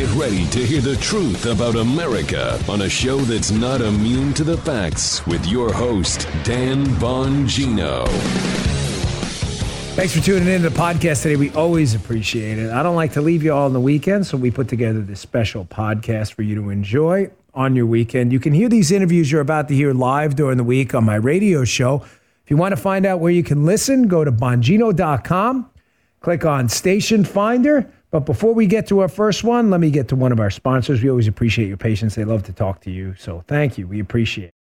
Get ready to hear the truth about America on a show that's not immune to the facts with your host, Dan Bongino. Thanks for tuning in to the podcast today. We always appreciate it. I don't like to leave you all on the weekend, so we put together this special podcast for you to enjoy on your weekend. You can hear these interviews you're about to hear live during the week on my radio show. If you want to find out where you can listen, go to bongino.com, click on Station Finder. But before we get to our first one, let me get to one of our sponsors. We always appreciate your patience. They love to talk to you. So thank you. We appreciate it.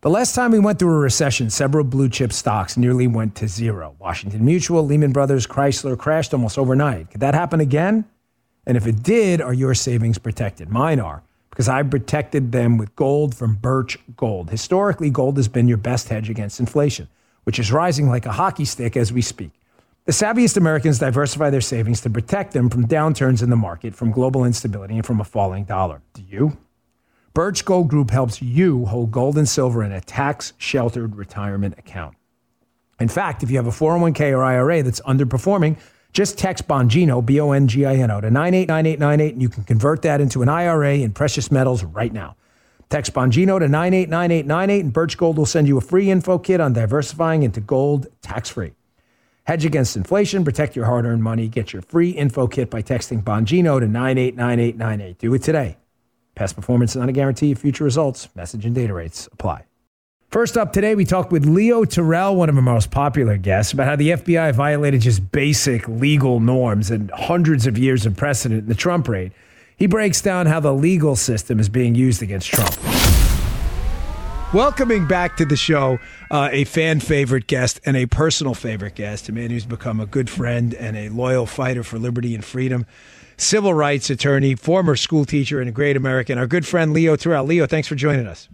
The last time we went through a recession, several blue chip stocks nearly went to zero. Washington Mutual, Lehman Brothers, Chrysler crashed almost overnight. Could that happen again? And if it did, are your savings protected? Mine are, because I protected them with gold from Birch Gold. Historically, gold has been your best hedge against inflation, which is rising like a hockey stick as we speak. The savviest Americans diversify their savings to protect them from downturns in the market, from global instability, and from a falling dollar. Do you? Birch Gold Group helps you hold gold and silver in a tax sheltered retirement account. In fact, if you have a 401k or IRA that's underperforming, just text Bongino, B O N G I N O, to 989898 and you can convert that into an IRA in precious metals right now. Text Bongino to 989898 and Birch Gold will send you a free info kit on diversifying into gold tax free. Hedge against inflation, protect your hard earned money. Get your free info kit by texting Bongino to 989898. Do it today. Past performance is not a guarantee of future results. Message and data rates apply. First up today, we talked with Leo Terrell, one of our most popular guests, about how the FBI violated just basic legal norms and hundreds of years of precedent in the Trump raid. He breaks down how the legal system is being used against Trump. Welcoming back to the show uh, a fan favorite guest and a personal favorite guest, a man who's become a good friend and a loyal fighter for liberty and freedom, civil rights attorney, former school teacher, and a great American, our good friend Leo Terrell. Leo, thanks for joining us.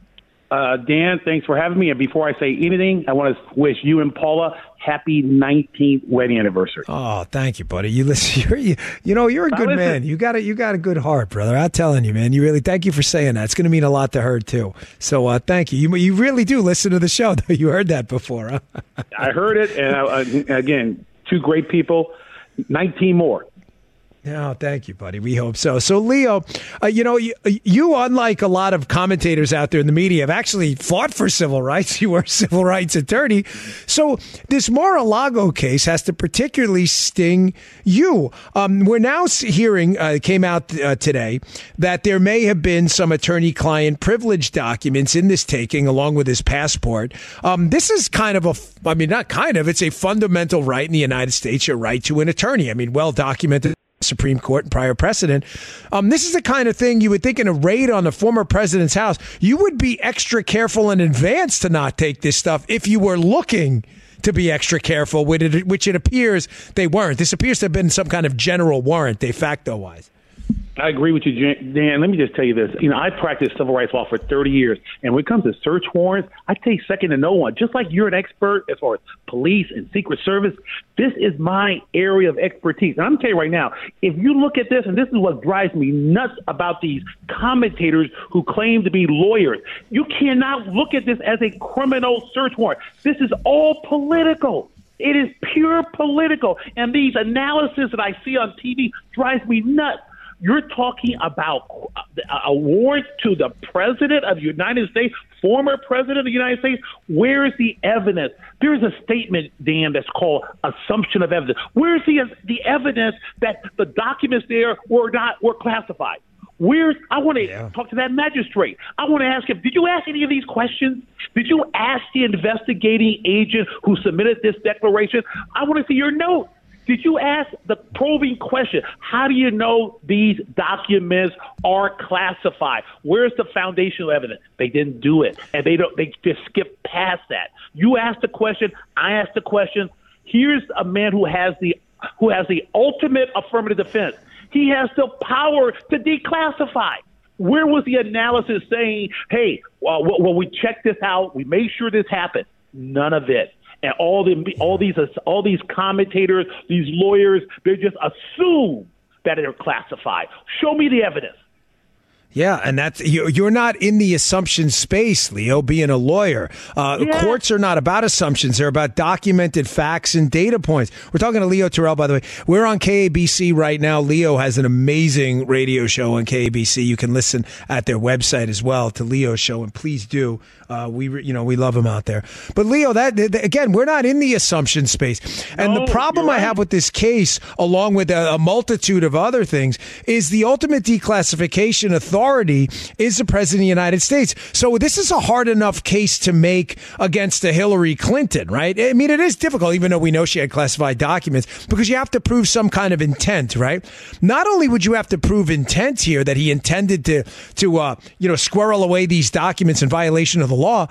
Uh, Dan, thanks for having me. And before I say anything, I want to wish you and Paula happy 19th wedding anniversary. Oh, thank you, buddy. You listen, you're, you, you know, you're a good man. You got a, you got a good heart, brother. I'm telling you, man. You really, thank you for saying that. It's going to mean a lot to her too. So, uh, thank you. You, you really do listen to the show. Though you heard that before, huh? I heard it, and uh, again, two great people. 19 more. No, thank you, buddy. We hope so. So, Leo, uh, you know, you, you, unlike a lot of commentators out there in the media, have actually fought for civil rights. You were a civil rights attorney. So, this Mar-a-Lago case has to particularly sting you. Um, we're now hearing, uh, came out uh, today, that there may have been some attorney client privilege documents in this taking, along with his passport. Um, this is kind of a, I mean, not kind of, it's a fundamental right in the United States, your right to an attorney. I mean, well documented Supreme Court and prior precedent. Um, this is the kind of thing you would think in a raid on the former president's house, you would be extra careful in advance to not take this stuff if you were looking to be extra careful, which it appears they weren't. This appears to have been some kind of general warrant, de facto wise. I agree with you, Dan. Let me just tell you this. You know, I practiced civil rights law for 30 years, and when it comes to search warrants, I take second to no one. Just like you're an expert as far as police and Secret Service, this is my area of expertise. And I'm telling you right now, if you look at this, and this is what drives me nuts about these commentators who claim to be lawyers, you cannot look at this as a criminal search warrant. This is all political. It is pure political. And these analysis that I see on TV drives me nuts. You're talking about awards to the president of the United States, former president of the United States. Where is the evidence? There is a statement, Dan, that's called assumption of evidence. Where is the the evidence that the documents there were not were classified? Where's I want to yeah. talk to that magistrate. I want to ask him, did you ask any of these questions? Did you ask the investigating agent who submitted this declaration? I want to see your note. Did you ask the probing question? How do you know these documents are classified? Where's the foundational evidence? They didn't do it, and they don't. They just skip past that. You asked the question. I asked the question. Here's a man who has the who has the ultimate affirmative defense. He has the power to declassify. Where was the analysis saying, "Hey, uh, well, well, we checked this out. We made sure this happened." None of it and all the all these all these commentators, these lawyers, they just assume that they're classified. Show me the evidence. Yeah, and that's you're not in the assumption space, Leo. Being a lawyer, uh, yeah. courts are not about assumptions; they're about documented facts and data points. We're talking to Leo Terrell, by the way. We're on KABC right now. Leo has an amazing radio show on KABC. You can listen at their website as well to Leo's show, and please do. Uh, we you know we love him out there. But Leo, that, again, we're not in the assumption space, and no, the problem right. I have with this case, along with a, a multitude of other things, is the ultimate declassification authority authority is the president of the United States. So this is a hard enough case to make against a Hillary Clinton, right? I mean, it is difficult, even though we know she had classified documents, because you have to prove some kind of intent, right? Not only would you have to prove intent here that he intended to to uh, you know squirrel away these documents in violation of the law.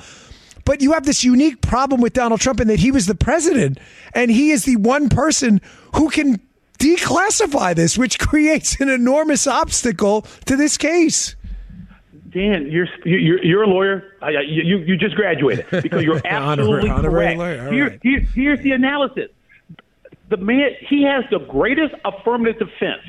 But you have this unique problem with Donald Trump in that he was the president and he is the one person who can declassify this, which creates an enormous obstacle to this case. Dan, you're you're, you're a lawyer. you you just graduated because you're absolutely honorary, correct. Honorary here, here, here's the analysis. The man, he has the greatest affirmative defense.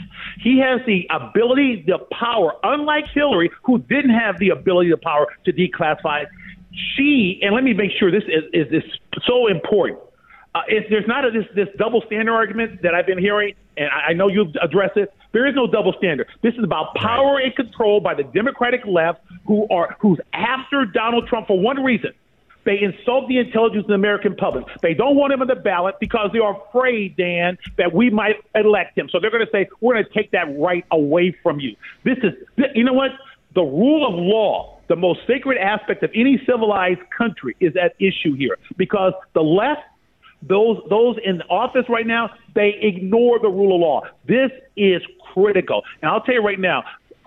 He has the ability, the power, unlike Hillary, who didn't have the ability, the power to declassify. She, and let me make sure this is, is, is so important uh, if there's not a, this this double standard argument that I've been hearing, and I, I know you've addressed it. There is no double standard. This is about power and control by the Democratic left, who are who's after Donald Trump for one reason. They insult the intelligence of the American public. They don't want him on the ballot because they are afraid, Dan, that we might elect him. So they're going to say, we're going to take that right away from you. This is, you know what? The rule of law, the most sacred aspect of any civilized country, is at issue here because the left those those in office right now, they ignore the rule of law. This is critical. And I'll tell you right now,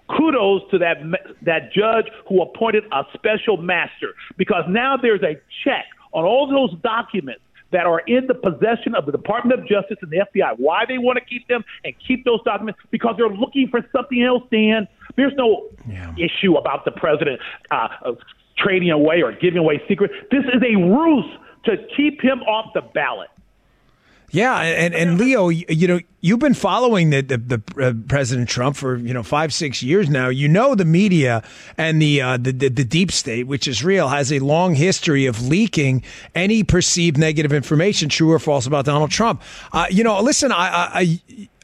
kudos to that that judge who appointed a special master because now there's a check on all those documents that are in the possession of the Department of Justice and the FBI. Why they want to keep them and keep those documents? Because they're looking for something else, Dan. There's no yeah. issue about the president uh, trading away or giving away secrets. This is a ruse to keep him off the ballot. Yeah, and, and Leo, you know, you've been following the, the, the uh, President Trump for you know five six years now. You know the media and the, uh, the, the the deep state, which is real, has a long history of leaking any perceived negative information, true or false, about Donald Trump. Uh, you know, listen, I, I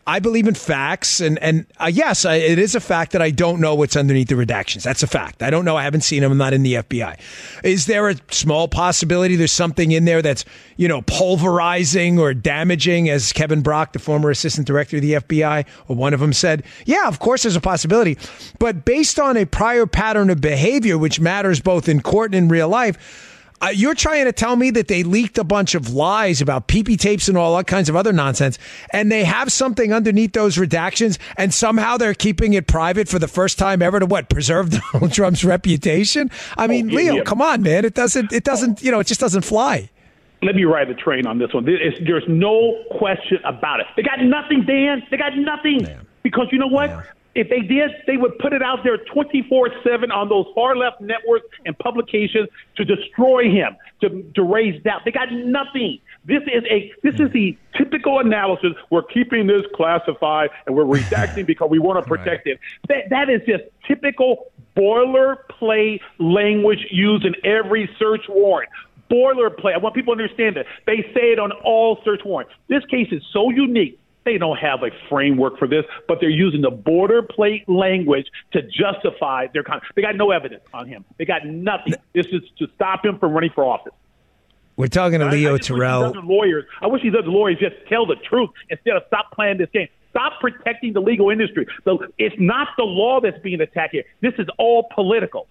I believe in facts, and and uh, yes, I, it is a fact that I don't know what's underneath the redactions. That's a fact. I don't know. I haven't seen them. I'm not in the FBI. Is there a small possibility there's something in there that's you know pulverizing or damaging, as Kevin Brock, the former assistant director of the FBI, or one of them said? Yeah, of course, there's a possibility, but based on a prior pattern of behavior, which matters both in court and in real life uh, you're trying to tell me that they leaked a bunch of lies about PP tapes and all that kinds of other nonsense, and they have something underneath those redactions, and somehow they're keeping it private for the first time ever to what preserve Donald Trump's reputation? I mean, oh, Leo, yeah. come on, man, it doesn't, it doesn't, you know, it just doesn't fly. Let me ride the train on this one. There's, there's no question about it. They got nothing, Dan. They got nothing. Man. Because you know what? Man. If they did, they would put it out there 24 7 on those far left networks and publications to destroy him, to, to raise doubt. They got nothing. This is a this is the typical analysis. We're keeping this classified and we're redacting because we want to protect right. it. That that is just typical boilerplate language used in every search warrant. Boilerplate. I want people to understand that. They say it on all search warrants. This case is so unique they don't have a framework for this, but they're using the borderplate language to justify their con. They got no evidence on him. They got nothing. This is to stop him from running for office. We're talking to Leo I Terrell. lawyers, I wish these other lawyers just tell the truth instead of stop playing this game. Stop protecting the legal industry. So it's not the law that's being attacked here. This is all political.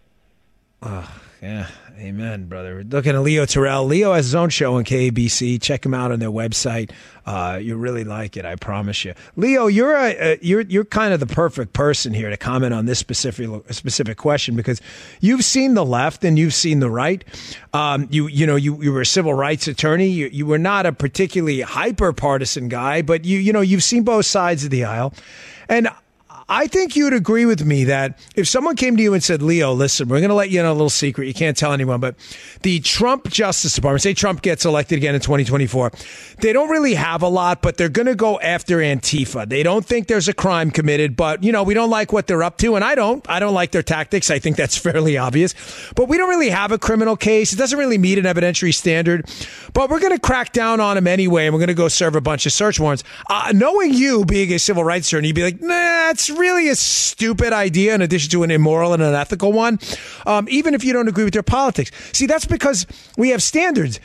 Uh, yeah, amen, brother. Looking at Leo Terrell. Leo has his own show on KABC. Check him out on their website. Uh, you really like it, I promise you. Leo, you're a, a, you're you're kind of the perfect person here to comment on this specific specific question because you've seen the left and you've seen the right. Um, you you know you, you were a civil rights attorney. You, you were not a particularly hyper partisan guy, but you you know you've seen both sides of the aisle, and I think you'd agree with me that if someone came to you and said, Leo, listen, we're going to let you in a little secret. You can't tell anyone, but the Trump Justice Department, say Trump gets elected again in 2024, they don't really have a lot, but they're going to go after Antifa. They don't think there's a crime committed, but, you know, we don't like what they're up to. And I don't. I don't like their tactics. I think that's fairly obvious. But we don't really have a criminal case. It doesn't really meet an evidentiary standard. But we're going to crack down on them anyway, and we're going to go serve a bunch of search warrants. Uh, knowing you being a civil rights attorney, you'd be like, nah, that's really a stupid idea in addition to an immoral and unethical one, um, even if you don't agree with their politics. See, that's because we have standards.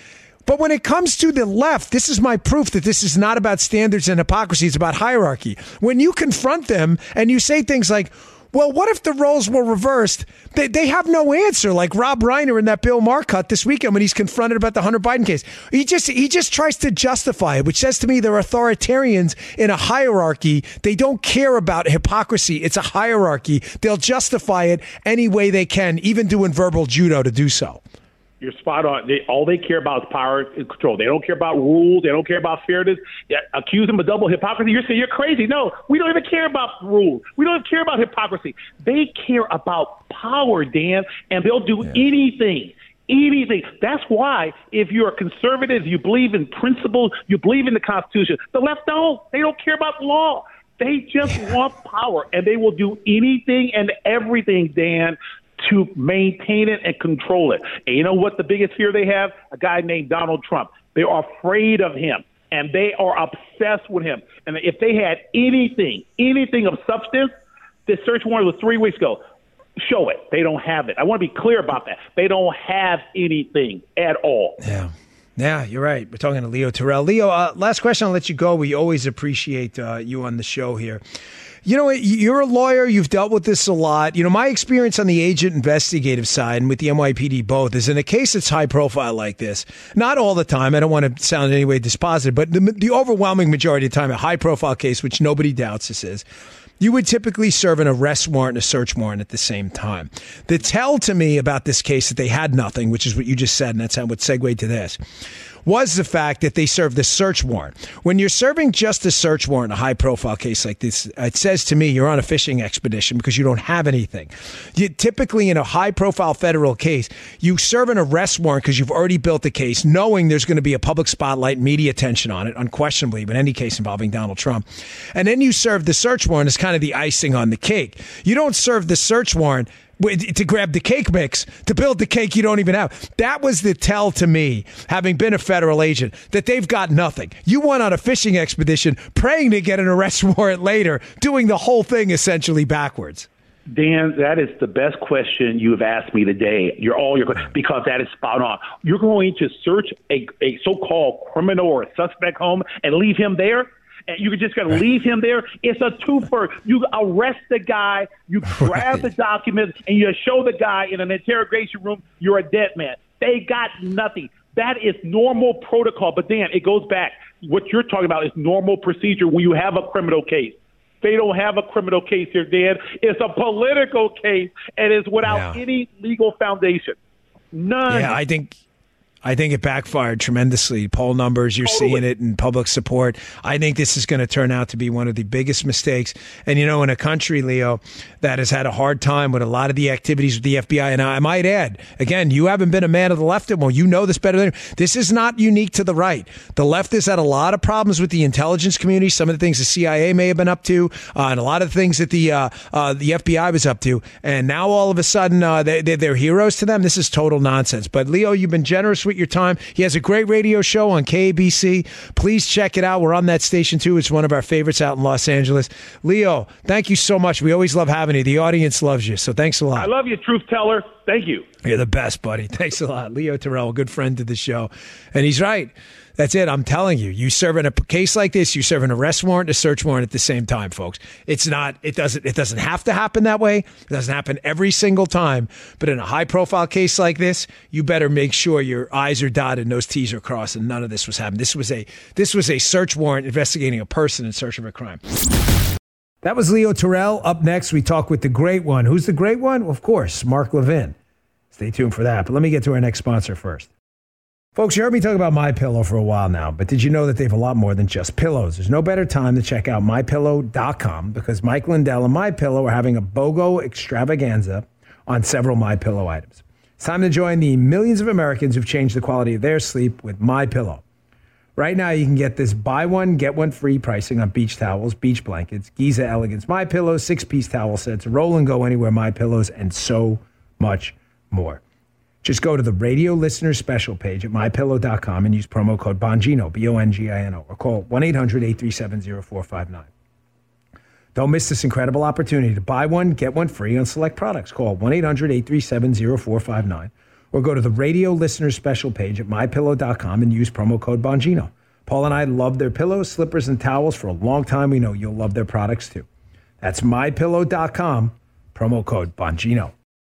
But when it comes to the left, this is my proof that this is not about standards and hypocrisy. It's about hierarchy. When you confront them and you say things like, well, what if the roles were reversed? They, they have no answer. Like Rob Reiner in that Bill Maher cut this weekend when he's confronted about the Hunter Biden case. He just he just tries to justify it, which says to me they're authoritarians in a hierarchy. They don't care about hypocrisy. It's a hierarchy. They'll justify it any way they can, even doing verbal judo to do so. You're spot on. They, all they care about is power and control. They don't care about rules. They don't care about fairness. Yeah, accuse them of double hypocrisy. You're saying you're crazy. No, we don't even care about rules. We don't even care about hypocrisy. They care about power, Dan, and they'll do yeah. anything anything. That's why if you're a conservative, you believe in principles, you believe in the Constitution. The left don't. They don't care about law. They just yeah. want power, and they will do anything and everything, Dan, to maintain it and control it. And you know what the biggest fear they have? A guy named Donald Trump. They are afraid of him and they are obsessed with him. And if they had anything, anything of substance, this search warrant was three weeks ago. Show it. They don't have it. I want to be clear about that. They don't have anything at all. Yeah. Yeah, you're right. We're talking to Leo Terrell. Leo, uh, last question. I'll let you go. We always appreciate uh, you on the show here. You know, you're a lawyer. You've dealt with this a lot. You know, my experience on the agent investigative side and with the NYPD both is in a case that's high profile like this. Not all the time. I don't want to sound in any way dispositive, but the, the overwhelming majority of the time, a high profile case, which nobody doubts this is, you would typically serve an arrest warrant and a search warrant at the same time. The tell to me about this case that they had nothing, which is what you just said, and that's how would segue to this was the fact that they served the search warrant. When you're serving just a search warrant, a high profile case like this, it says to me you're on a fishing expedition because you don't have anything. You, typically, in a high profile federal case, you serve an arrest warrant because you've already built the case, knowing there's going to be a public spotlight, media attention on it, unquestionably, but any case involving Donald Trump. And then you serve the search warrant as kind of the icing on the cake. You don't serve the search warrant to grab the cake mix to build the cake you don't even have. That was the tell to me, having been a federal agent, that they've got nothing. You went on a fishing expedition praying to get an arrest warrant later, doing the whole thing essentially backwards. Dan, that is the best question you have asked me today. You're all your because that is spot on. You're going to search a, a so-called criminal or a suspect home and leave him there and you can just to leave him there. It's a twofer. You arrest the guy, you grab right. the documents, and you show the guy in an interrogation room you're a dead man. They got nothing. That is normal protocol. But Dan, it goes back. What you're talking about is normal procedure when you have a criminal case. They don't have a criminal case here, Dan. It's a political case, and it's without yeah. any legal foundation. None. Yeah, I think I think it backfired tremendously. Poll numbers, you're totally. seeing it in public support. I think this is going to turn out to be one of the biggest mistakes. And, you know, in a country, Leo, that has had a hard time with a lot of the activities with the FBI. And I might add, again, you haven't been a man of the left well. You know this better than this is not unique to the right. The left has had a lot of problems with the intelligence community. Some of the things the CIA may have been up to, uh, and a lot of the things that the uh, uh, the FBI was up to. And now all of a sudden, uh, they, they're heroes to them. This is total nonsense. But Leo, you've been generous your time. He has a great radio show on KABC. Please check it out. We're on that station too. It's one of our favorites out in Los Angeles. Leo, thank you so much. We always love having you. The audience loves you. So thanks a lot. I love you, truth teller. Thank you. You're the best, buddy. Thanks a lot. Leo Terrell, a good friend to the show. And he's right. That's it. I'm telling you. You serve in a case like this, you serve an arrest warrant, a search warrant at the same time, folks. It's not. It doesn't. It doesn't have to happen that way. It doesn't happen every single time. But in a high profile case like this, you better make sure your I's are dotted and those T's are crossed, and none of this was happening. This was a this was a search warrant investigating a person in search of a crime. That was Leo Terrell. Up next, we talk with the great one. Who's the great one? Of course, Mark Levin. Stay tuned for that. But let me get to our next sponsor first. Folks, you heard me talk about My Pillow for a while now, but did you know that they have a lot more than just pillows? There's no better time to check out mypillow.com because Mike Lindell and My Pillow are having a BOGO extravaganza on several My Pillow items. It's time to join the millions of Americans who've changed the quality of their sleep with My Pillow. Right now, you can get this buy one get one free pricing on beach towels, beach blankets, Giza Elegance My Pillows, six piece towel sets, Roll and Go Anywhere My Pillows, and so much more. Just go to the radio listener special page at mypillow.com and use promo code Bongino, B O N G I N O, or call 1 800 837 0459. Don't miss this incredible opportunity to buy one, get one free on select products. Call 1 800 837 0459 or go to the radio listener special page at mypillow.com and use promo code Bongino. Paula and I love their pillows, slippers, and towels for a long time. We know you'll love their products too. That's mypillow.com, promo code Bongino.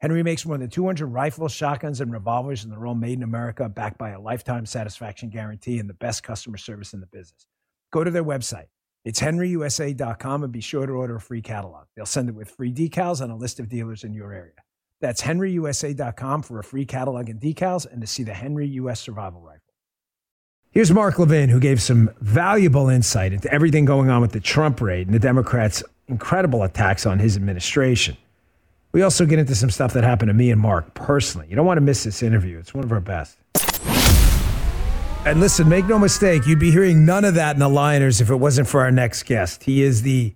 Henry makes more than 200 rifles, shotguns, and revolvers, and they're all made in America, backed by a lifetime satisfaction guarantee and the best customer service in the business. Go to their website. It's henryusa.com and be sure to order a free catalog. They'll send it with free decals and a list of dealers in your area. That's henryusa.com for a free catalog and decals and to see the Henry U.S. Survival Rifle. Here's Mark Levin, who gave some valuable insight into everything going on with the Trump raid and the Democrats' incredible attacks on his administration. We also get into some stuff that happened to me and Mark personally. You don't want to miss this interview, it's one of our best. And listen, make no mistake, you'd be hearing none of that in the Liners if it wasn't for our next guest. He is the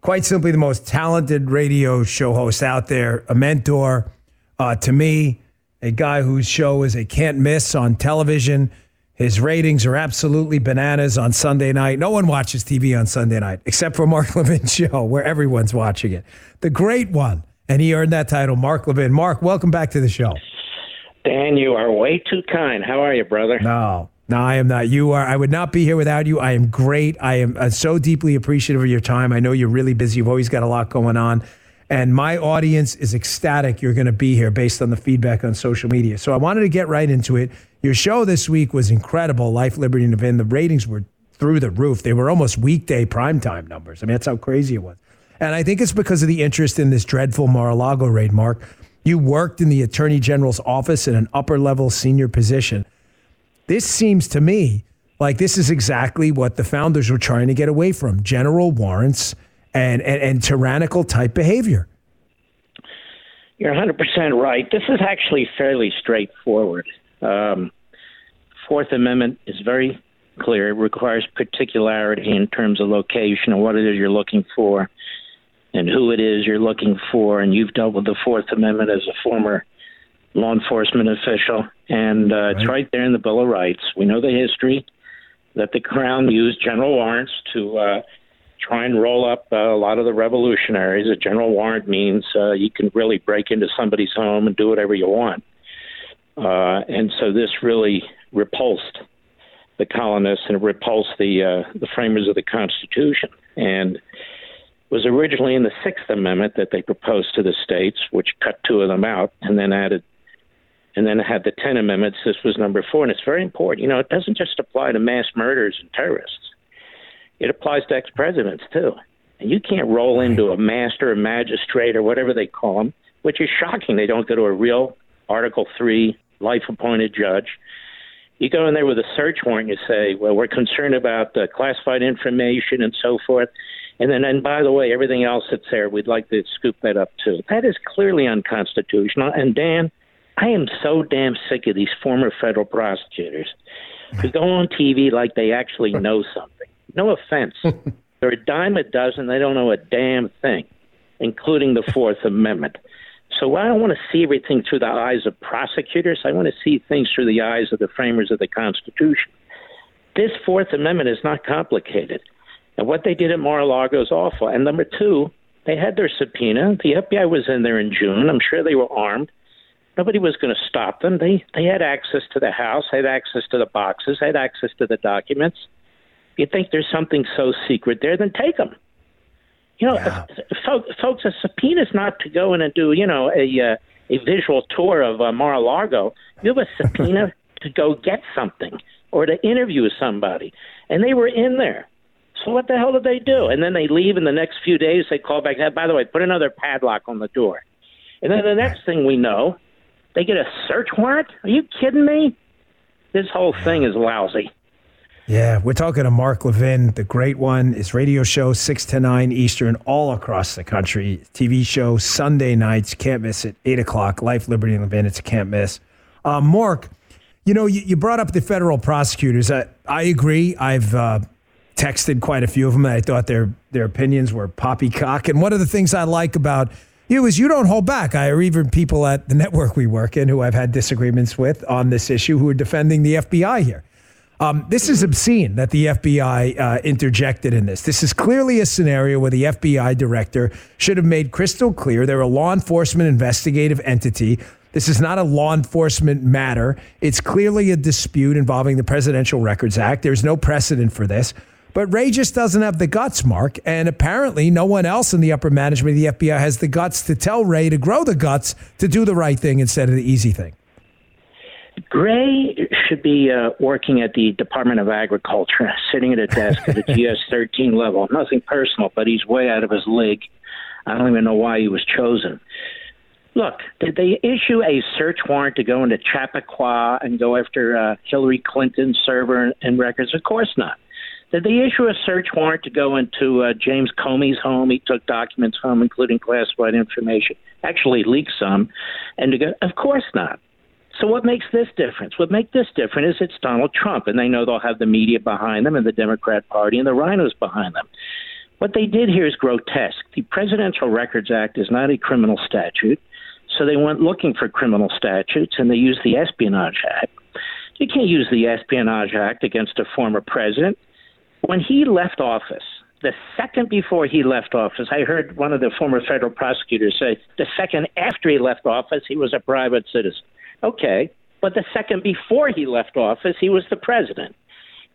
quite simply the most talented radio show host out there, a mentor uh, to me, a guy whose show is a can't miss on television. His ratings are absolutely bananas on Sunday night. No one watches TV on Sunday night except for Mark Levin's show, where everyone's watching it. The great one and he earned that title, Mark Levin. Mark, welcome back to the show. Dan, you are way too kind. How are you, brother? No, no, I am not. You are. I would not be here without you. I am great. I am uh, so deeply appreciative of your time. I know you're really busy. You've always got a lot going on. And my audience is ecstatic you're going to be here based on the feedback on social media. So I wanted to get right into it. Your show this week was incredible, Life, Liberty, and Levin. The ratings were through the roof. They were almost weekday primetime numbers. I mean, that's how crazy it was. And I think it's because of the interest in this dreadful Mar a Lago raid, Mark. You worked in the Attorney General's office in an upper level senior position. This seems to me like this is exactly what the founders were trying to get away from general warrants and, and, and tyrannical type behavior. You're 100% right. This is actually fairly straightforward. Um, Fourth Amendment is very clear. It requires particularity in terms of location and what it is you're looking for and who it is you're looking for. And you've dealt with the Fourth Amendment as a former law enforcement official, and uh, right. it's right there in the Bill of Rights. We know the history that the Crown used general warrants to uh, try and roll up uh, a lot of the revolutionaries. A general warrant means uh, you can really break into somebody's home and do whatever you want. Uh, and so this really repulsed the colonists and repulsed the uh, the framers of the Constitution. And was originally in the Sixth Amendment that they proposed to the states, which cut two of them out and then added, and then had the Ten Amendments. This was number four, and it's very important. You know, it doesn't just apply to mass murderers and terrorists; it applies to ex-presidents too. And you can't roll into a master, a magistrate, or whatever they call them, which is shocking. They don't go to a real Article Three life-appointed judge. You go in there with a search warrant. You say, "Well, we're concerned about uh, classified information and so forth." And then, and by the way, everything else that's there, we'd like to scoop that up too. That is clearly unconstitutional. And Dan, I am so damn sick of these former federal prosecutors who go on TV like they actually know something. No offense. They're a dime a dozen. They don't know a damn thing, including the Fourth Amendment. So I don't want to see everything through the eyes of prosecutors. I want to see things through the eyes of the framers of the Constitution. This Fourth Amendment is not complicated. And what they did at Mar-a-Lago is awful. And number two, they had their subpoena. The FBI was in there in June. I'm sure they were armed. Nobody was going to stop them. They they had access to the house, had access to the boxes, had access to the documents. you think there's something so secret there, then take them. You know, Yeah. folks, folks, a subpoena is not to go in and do, you know, a uh, a visual tour of uh, Mar-a-Lago. You have a subpoena to go get something or to interview somebody, and they were in there. So what the hell did they do? And then they leave, in the next few days they call back. "Hey, By the way, put another padlock on the door. And then the next thing we know, they get a search warrant. Are you kidding me? This whole thing is lousy. Yeah, we're talking to Mark Levin, the great one. His radio show, 6 to 9 Eastern, all across the country. TV show, Sunday nights. Can't miss it. 8 o'clock. Life, Liberty, and Levin. It's a can't miss. Uh, Mark, you know, you, you brought up the federal prosecutors. I, I agree. I've uh, texted quite a few of them. I thought their, their opinions were poppycock. And one of the things I like about you is you don't hold back. I or even people at the network we work in who I've had disagreements with on this issue who are defending the FBI here. Um, this is obscene that the FBI uh, interjected in this. This is clearly a scenario where the FBI director should have made crystal clear they're a law enforcement investigative entity. This is not a law enforcement matter. It's clearly a dispute involving the Presidential Records Act. There's no precedent for this. But Wray just doesn't have the guts, Mark. And apparently, no one else in the upper management of the FBI has the guts to tell Wray to grow the guts to do the right thing instead of the easy thing. Wray should be uh, working at the Department of Agriculture, sitting at a desk at the GS 13 level. Nothing personal, but he's way out of his league. I don't even know why he was chosen. Look, did they issue a search warrant to go into Chappaqua and go after uh, Hillary Clinton's server and, and records? Of course not. Did they issue a search warrant to go into uh, James Comey's home? He took documents home, including classified information. Actually, leaked some, and to go. Of course not. So what makes this difference? What makes this different is it's Donald Trump, and they know they'll have the media behind them and the Democrat Party and the RINOs behind them. What they did here is grotesque. The Presidential Records Act is not a criminal statute, so they went looking for criminal statutes, and they used the Espionage Act. You can't use the Espionage Act against a former president. When he left office, the second before he left office, I heard one of the former federal prosecutors say the second after he left office, he was a private citizen. Okay, but the second before he left office, he was the president.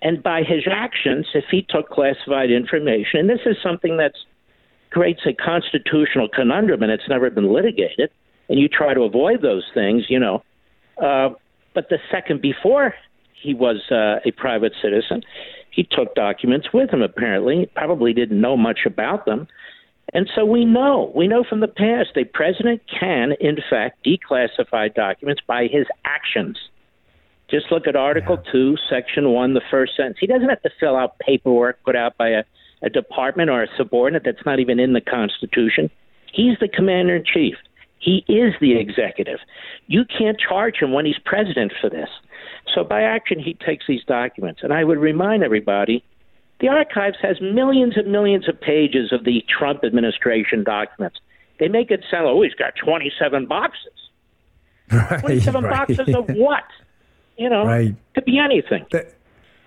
And by his actions, if he took classified information, and this is something that creates a constitutional conundrum and it's never been litigated, and you try to avoid those things, you know. Uh, but the second before he was uh, a private citizen, he took documents with him, apparently. Probably didn't know much about them. And so we know, we know from the past, a president can, in fact, declassify documents by his actions. Just look at Article yeah. 2, Section 1, the first sentence. He doesn't have to fill out paperwork put out by a, a department or a subordinate that's not even in the Constitution. He's the commander in chief. He is the executive. You can't charge him when he's president for this. So by action, he takes these documents. And I would remind everybody the archives has millions and millions of pages of the Trump administration documents. They make it sound, oh, he's got 27 boxes. Right, 27 right. boxes of what? You know, Right. could be anything. That-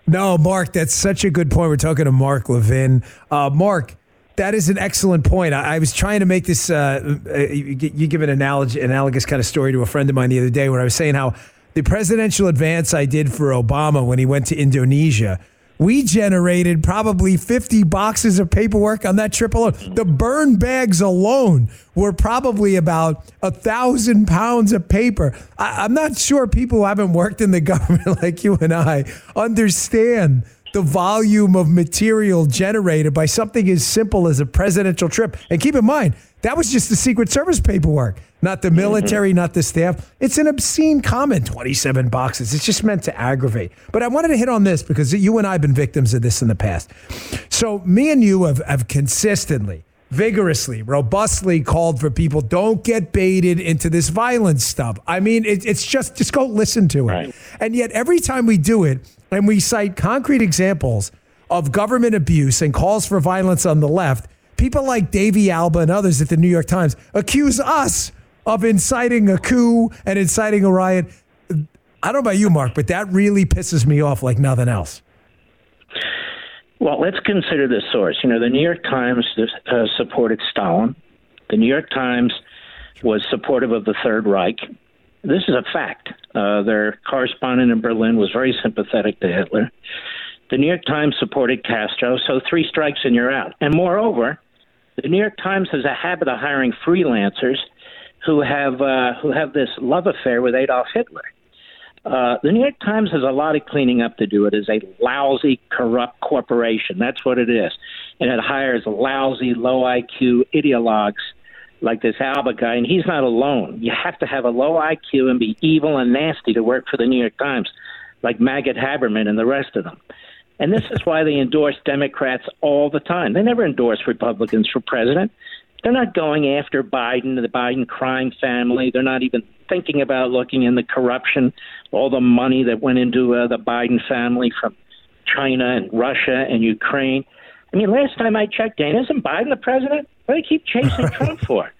no, Mark, that's such a good point. We're talking to Mark Levin. Uh, Mark, that is an excellent point. I, I was trying to make this. Uh, uh, you, you give an analogy, analogous kind of story to a friend of mine the other day, where I was saying how the presidential advance I did for Obama when he went to Indonesia. We generated probably 50 boxes of paperwork on that trip alone. The burn bags alone were probably about a thousand pounds of paper. I, I'm not sure people who haven't worked in the government like you and I understand the volume of material generated by something as simple as a presidential trip. And keep in mind, that was just the Secret Service paperwork, not the military, mm-hmm. not the staff. It's an obscene comment 27 boxes. It's just meant to aggravate. But I wanted to hit on this because you and I have been victims of this in the past. So, me and you have, have consistently, vigorously, robustly called for people don't get baited into this violence stuff. I mean, it, it's just, just go listen to it. Right. And yet, every time we do it and we cite concrete examples of government abuse and calls for violence on the left, people like Davey Alba and others at the New York Times accuse us of inciting a coup and inciting a riot. I don't know about you, Mark, but that really pisses me off like nothing else. Well, let's consider the source. You know, the New York Times uh, supported Stalin. The New York Times was supportive of the Third Reich. This is a fact. Uh, their correspondent in Berlin was very sympathetic to Hitler. The New York Times supported Castro, so three strikes and you're out. And moreover, the New York Times has a habit of hiring freelancers who have uh, who have this love affair with Adolf Hitler. Uh, the New York Times has a lot of cleaning up to do. It is a lousy, corrupt corporation. That's what it is. And it hires lousy, low IQ ideologues like this Alba guy, and he's not alone. You have to have a low IQ and be evil and nasty to work for the New York Times, like Maggot Haberman and the rest of them. And this is why they endorse Democrats all the time. They never endorse Republicans for president. They're not going after Biden, the Biden crime family. They're not even thinking about looking in the corruption, all the money that went into uh, the Biden family from China and Russia and Ukraine. I mean, last time I checked, Dan, isn't Biden the president? What do they keep chasing Trump for?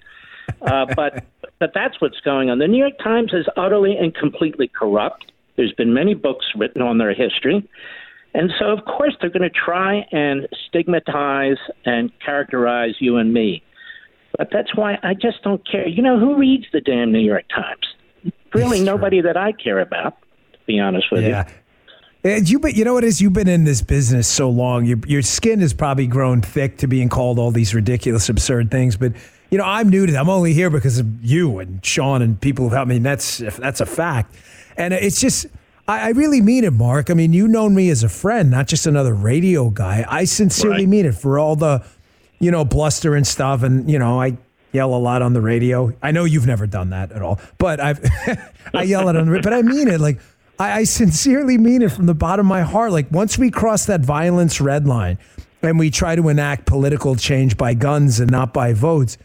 Uh, but but that's what's going on. The New York Times is utterly and completely corrupt. There's been many books written on their history. And so, of course, they're going to try and stigmatize and characterize you and me. But that's why I just don't care. You know, who reads the damn New York Times? Really, nobody that I care about, to be honest with yeah. you. And you, but you know what is? You've been in this business so long. Your your skin has probably grown thick to being called all these ridiculous, absurd things. But you know, I'm new to. That. I'm only here because of you and Sean and people who've helped me. And that's that's a fact. And it's just I, I, really mean it, Mark. I mean, you known me as a friend, not just another radio guy. I sincerely right. mean it for all the, you know, bluster and stuff. And, you know, I yell a lot on the radio. I know you've never done that at all, but I've, I yell it on the but I mean it. Like, I, I sincerely mean it from the bottom of my heart. Like, once we cross that violence red line and we try to enact political change by guns and not by votes,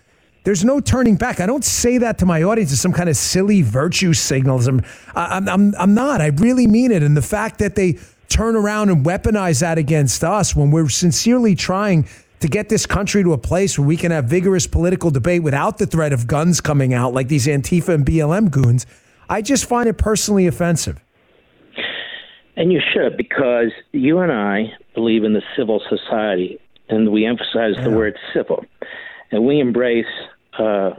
there's no turning back. I don't say that to my audience as some kind of silly virtue signals. I'm, I'm, I'm, I'm not. I really mean it. And the fact that they turn around and weaponize that against us when we're sincerely trying to get this country to a place where we can have vigorous political debate without the threat of guns coming out like these Antifa and BLM goons, I just find it personally offensive. And you should, because you and I believe in the civil society, and we emphasize yeah. the word civil. And we embrace uh,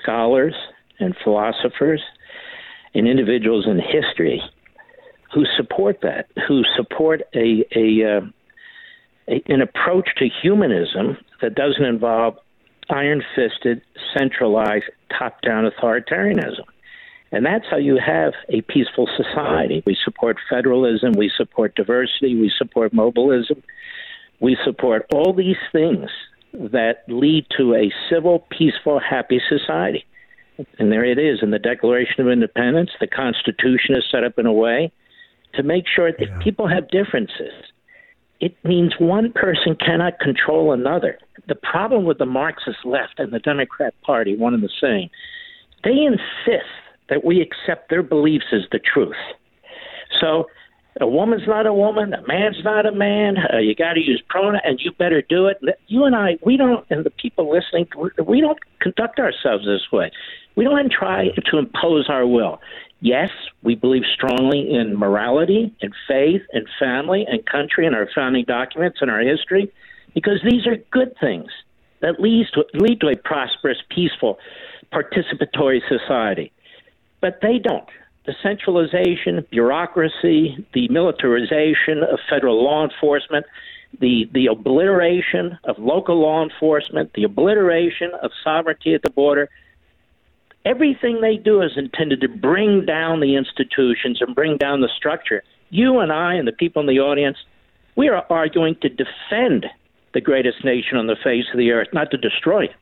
scholars and philosophers and individuals in history who support that, who support a, a, uh, a an approach to humanism that doesn't involve iron fisted, centralized, top down authoritarianism. And that's how you have a peaceful society. We support federalism, we support diversity, we support mobilism, we support all these things that lead to a civil, peaceful, happy society. And there it is in the Declaration of Independence. The Constitution is set up in a way to make sure that yeah. people have differences. It means one person cannot control another. The problem with the Marxist left and the Democrat Party, one and the same, they insist that we accept their beliefs as the truth. So a woman's not a woman, a man's not a man. Uh, you got to use pronoun, and you better do it. You and I, we don't, and the people listening, we don't conduct ourselves this way. We don't try to impose our will. Yes, we believe strongly in morality and faith and family and country and our founding documents and our history, because these are good things that lead to, lead to a prosperous, peaceful, participatory society. But they don't the centralization, bureaucracy, the militarization of federal law enforcement, the, the obliteration of local law enforcement, the obliteration of sovereignty at the border. Everything they do is intended to bring down the institutions and bring down the structure. You and I and the people in the audience, we are arguing to defend the greatest nation on the face of the earth, not to destroy it.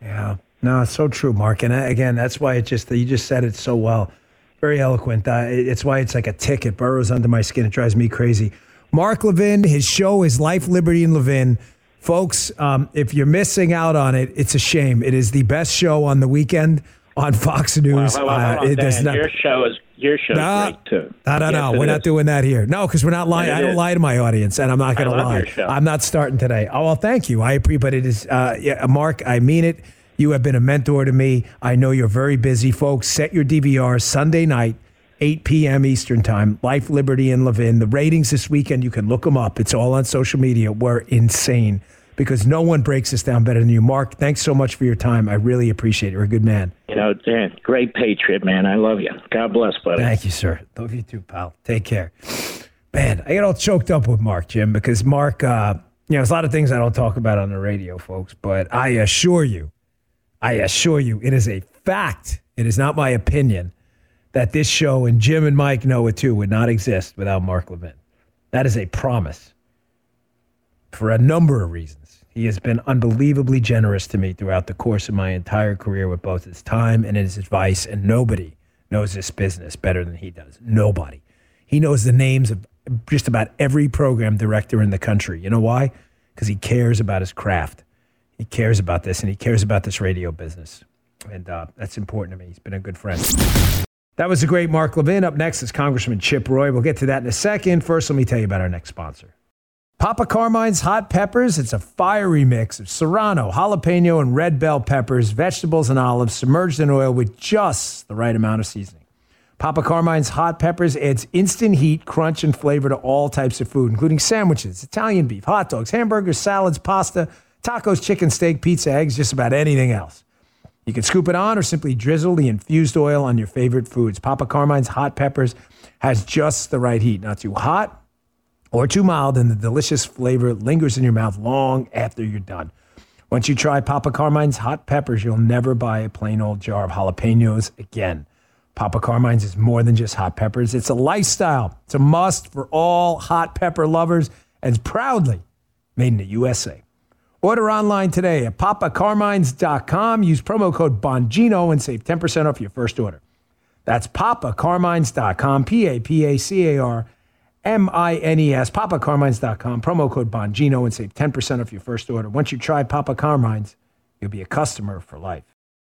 Yeah. No, it's so true, Mark. And uh, again, that's why it just you just said it so well. Very eloquent. Uh, it's why it's like a tick. It burrows under my skin. It drives me crazy. Mark Levin, his show is Life, Liberty, and Levin. Folks, um, if you're missing out on it, it's a shame. It is the best show on the weekend on Fox News. Well, well, well, uh, it does not, your show is your show no, great too. No, no, no. We're not doing that here. No, because we're not lying. I don't is. lie to my audience, and I'm not going to lie. I'm not starting today. Oh well, thank you. I appreciate, but it is, uh, yeah, Mark. I mean it. You have been a mentor to me. I know you're very busy, folks. Set your DVR Sunday night, 8 p.m. Eastern Time. Life, Liberty, and Levin. The ratings this weekend, you can look them up. It's all on social media. We're insane because no one breaks this down better than you. Mark, thanks so much for your time. I really appreciate it. You're a good man. You know, Dan, great patriot, man. I love you. God bless, buddy. Thank you, sir. Love you too, pal. Take care. Man, I get all choked up with Mark, Jim, because Mark, uh, you know, there's a lot of things I don't talk about on the radio, folks, but I assure you, I assure you, it is a fact. It is not my opinion that this show, and Jim and Mike know it too, would not exist without Mark Levin. That is a promise for a number of reasons. He has been unbelievably generous to me throughout the course of my entire career with both his time and his advice, and nobody knows this business better than he does. Nobody. He knows the names of just about every program director in the country. You know why? Because he cares about his craft. He cares about this, and he cares about this radio business. And uh, that's important to me. He's been a good friend. That was a great Mark Levin. Up next is Congressman Chip Roy. We'll get to that in a second. First, let me tell you about our next sponsor. Papa Carmine's hot peppers. It's a fiery mix of serrano, jalapeno, and red bell peppers, vegetables, and olives submerged in oil with just the right amount of seasoning. Papa Carmine's hot peppers adds instant heat, crunch, and flavor to all types of food, including sandwiches, Italian beef, hot dogs, hamburgers, salads, pasta, tacos, chicken, steak, pizza, eggs, just about anything else. You can scoop it on or simply drizzle the infused oil on your favorite foods. Papa Carmine's hot peppers has just the right heat, not too hot or too mild, and the delicious flavor lingers in your mouth long after you're done. Once you try Papa Carmine's hot peppers, you'll never buy a plain old jar of jalapenos again. Papa Carmine's is more than just hot peppers, it's a lifestyle. It's a must for all hot pepper lovers and proudly made in the USA. Order online today at papacarmines.com. Use promo code Bongino and save 10% off your first order. That's papacarmines.com, P A P A C A R M I N E S, papacarmines.com, promo code Bongino and save 10% off your first order. Once you try Papa Carmines, you'll be a customer for life.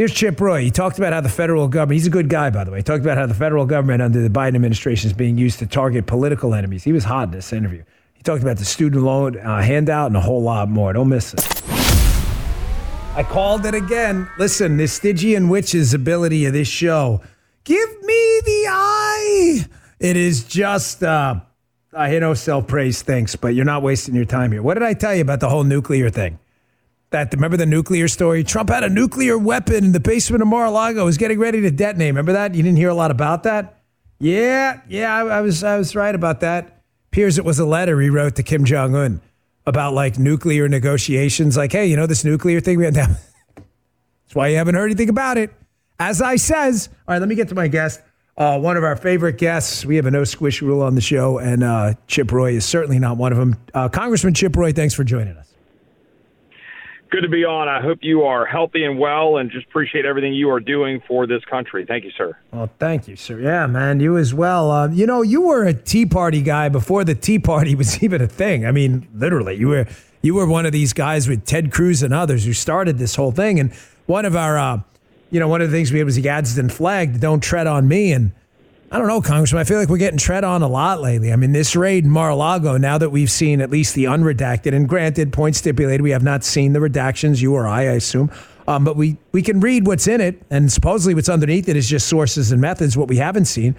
Here's Chip Roy. He talked about how the federal government, he's a good guy, by the way. He talked about how the federal government under the Biden administration is being used to target political enemies. He was hot in this interview. He talked about the student loan uh, handout and a whole lot more. Don't miss it. I called it again. Listen, the Stygian witch's ability of this show. Give me the eye. It is just, uh, I hear no self praise, thanks, but you're not wasting your time here. What did I tell you about the whole nuclear thing? That remember the nuclear story? Trump had a nuclear weapon in the basement of Mar-a-Lago. Was getting ready to detonate. Remember that? You didn't hear a lot about that. Yeah, yeah, I, I was I was right about that. Appears it was a letter he wrote to Kim Jong Un about like nuclear negotiations. Like, hey, you know this nuclear thing we had. That's why you haven't heard anything about it. As I says, all right. Let me get to my guest. Uh, one of our favorite guests. We have a no squish rule on the show, and uh, Chip Roy is certainly not one of them. Uh, Congressman Chip Roy, thanks for joining us good to be on. I hope you are healthy and well, and just appreciate everything you are doing for this country. Thank you, sir. Well, thank you, sir. Yeah, man, you as well. Uh, you know, you were a Tea Party guy before the Tea Party was even a thing. I mean, literally, you were you were one of these guys with Ted Cruz and others who started this whole thing. And one of our, uh, you know, one of the things we had was the Gadsden flag, "Don't tread on me," and I don't know, Congressman. I feel like we're getting tread on a lot lately. I mean, this raid in Mar-a-Lago, now that we've seen at least the unredacted, and granted, point stipulated, we have not seen the redactions, you or I, I assume. Um, but we, we can read what's in it, and supposedly what's underneath it is just sources and methods, what we haven't seen.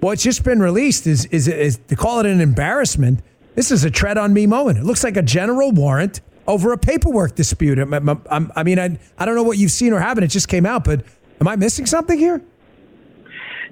What's just been released is, is, is to call it an embarrassment. This is a tread on me moment. It looks like a general warrant over a paperwork dispute. I, I, I mean, I, I don't know what you've seen or haven't. It just came out, but am I missing something here?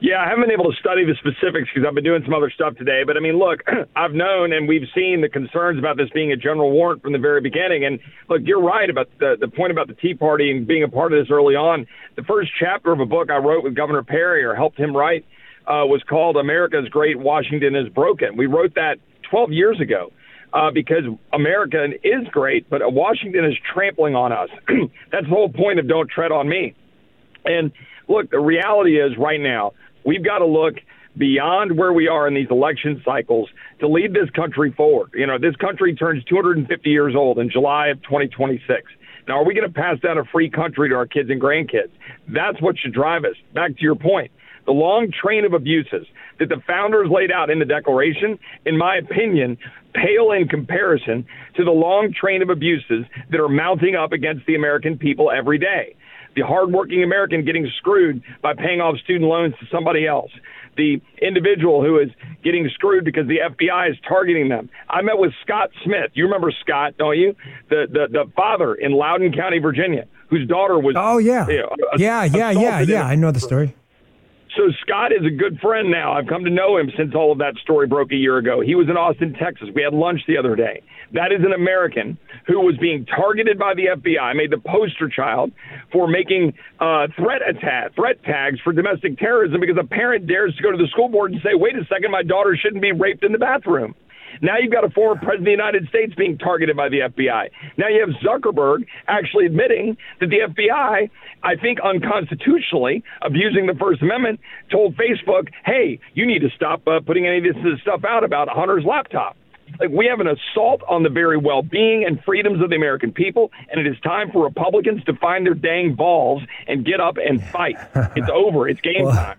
Yeah, I haven't been able to study the specifics because I've been doing some other stuff today. But I mean, look, I've known and we've seen the concerns about this being a general warrant from the very beginning. And look, you're right about the, the point about the Tea Party and being a part of this early on. The first chapter of a book I wrote with Governor Perry or helped him write uh, was called America's Great Washington is Broken. We wrote that 12 years ago. Uh, because America is great, but Washington is trampling on us. That's the whole point of Don't Tread on Me. And look, the reality is right now, We've got to look beyond where we are in these election cycles to lead this country forward. You know, this country turns 250 years old in July of 2026. Now, are we going to pass down a free country to our kids and grandkids? That's what should drive us. Back to your point. the long train of abuses that the founders laid out in the Declaration, in my opinion, pale in comparison to the long train of abuses that are mounting up against the American people every day. The hardworking American getting screwed by paying off student loans to somebody else. The individual who is getting screwed because the FBI is targeting them. I met with Scott Smith. You remember Scott, don't you? The the, the father in Loudoun County, Virginia, whose daughter was. Oh yeah, you know, yeah, yeah, yeah, yeah. I know the story. So Scott is a good friend now. I've come to know him since all of that story broke a year ago. He was in Austin, Texas. We had lunch the other day. That is an American who was being targeted by the FBI, made the poster child for making uh, threat attack, threat tags for domestic terrorism because a parent dares to go to the school board and say, "Wait a second, my daughter shouldn't be raped in the bathroom." Now you've got a former president of the United States being targeted by the FBI. Now you have Zuckerberg actually admitting that the FBI, I think unconstitutionally, abusing the First Amendment, told Facebook, hey, you need to stop uh, putting any of this stuff out about Hunter's laptop. Like we have an assault on the very well-being and freedoms of the American people, and it is time for Republicans to find their dang balls and get up and fight. it's over. It's game well, time.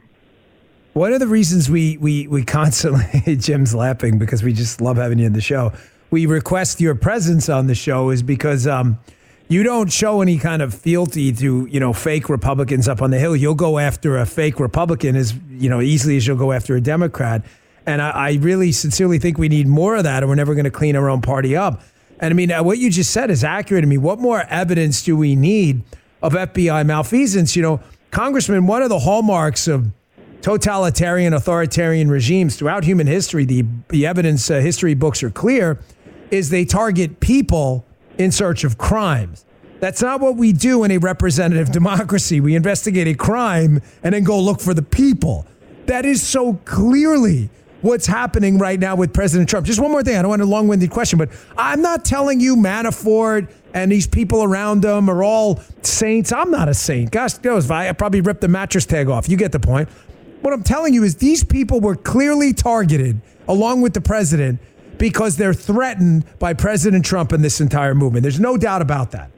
One of the reasons we we we constantly Jim's laughing because we just love having you in the show. We request your presence on the show is because um, you don't show any kind of fealty to you know fake Republicans up on the hill. You'll go after a fake Republican as you know easily as you'll go after a Democrat. And I, I really sincerely think we need more of that, and we're never going to clean our own party up. And I mean, what you just said is accurate. I mean, what more evidence do we need of FBI malfeasance? You know, Congressman, one of the hallmarks of totalitarian, authoritarian regimes throughout human history, the, the evidence uh, history books are clear, is they target people in search of crimes. That's not what we do in a representative democracy. We investigate a crime and then go look for the people. That is so clearly what's happening right now with President Trump. Just one more thing. I don't want a long winded question, but I'm not telling you Manafort and these people around them are all saints. I'm not a saint. Gosh, goes, I probably ripped the mattress tag off. You get the point. What I'm telling you is these people were clearly targeted along with the president because they're threatened by President Trump and this entire movement. There's no doubt about that.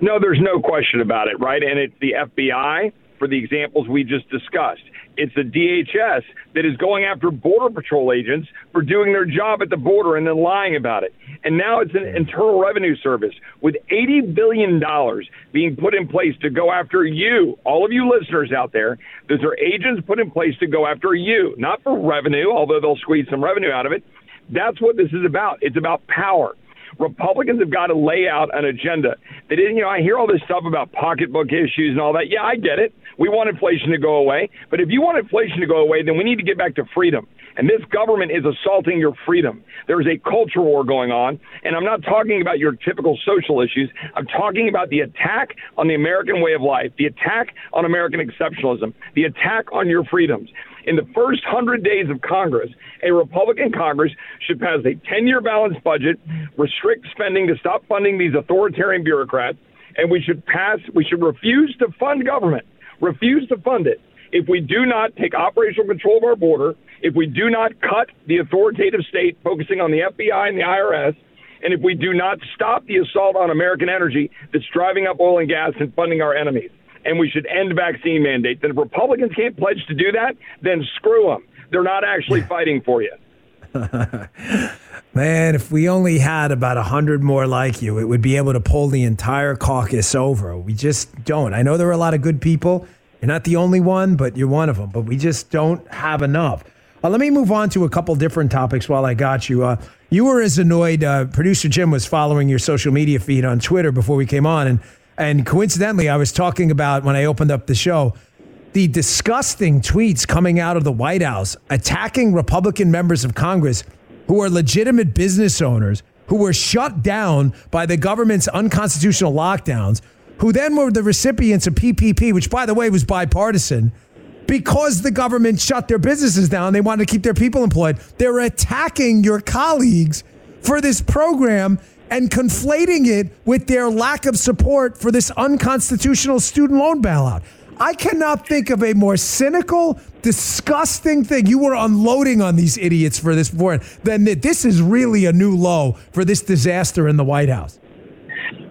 No, there's no question about it, right? And it's the FBI for the examples we just discussed. It's the DHS that is going after Border Patrol agents for doing their job at the border and then lying about it. And now it's an Internal Revenue Service with $80 billion being put in place to go after you, all of you listeners out there. Those are agents put in place to go after you, not for revenue, although they'll squeeze some revenue out of it. That's what this is about. It's about power. Republicans have got to lay out an agenda. They didn't, you know, I hear all this stuff about pocketbook issues and all that. Yeah, I get it. We want inflation to go away. But if you want inflation to go away, then we need to get back to freedom. And this government is assaulting your freedom. There is a culture war going on. And I'm not talking about your typical social issues. I'm talking about the attack on the American way of life, the attack on American exceptionalism, the attack on your freedoms. In the first 100 days of Congress, a Republican Congress should pass a 10 year balanced budget, restrict spending to stop funding these authoritarian bureaucrats, and we should pass, we should refuse to fund government refuse to fund it, if we do not take operational control of our border, if we do not cut the authoritative state focusing on the FBI and the IRS, and if we do not stop the assault on American energy that's driving up oil and gas and funding our enemies, and we should end vaccine mandates. And if Republicans can't pledge to do that, then screw them. They're not actually fighting for you. Man, if we only had about a hundred more like you, it would be able to pull the entire caucus over. We just don't. I know there are a lot of good people. You're not the only one, but you're one of them. But we just don't have enough. Uh, let me move on to a couple different topics while I got you. Uh, you were as annoyed. Uh, Producer Jim was following your social media feed on Twitter before we came on, and and coincidentally, I was talking about when I opened up the show the disgusting tweets coming out of the White House attacking Republican members of Congress who are legitimate business owners who were shut down by the government's unconstitutional lockdowns, who then were the recipients of PPP, which, by the way, was bipartisan, because the government shut their businesses down. They wanted to keep their people employed. They're attacking your colleagues for this program and conflating it with their lack of support for this unconstitutional student loan bailout. I cannot think of a more cynical, disgusting thing. You were unloading on these idiots for this before. Then this is really a new low for this disaster in the White House.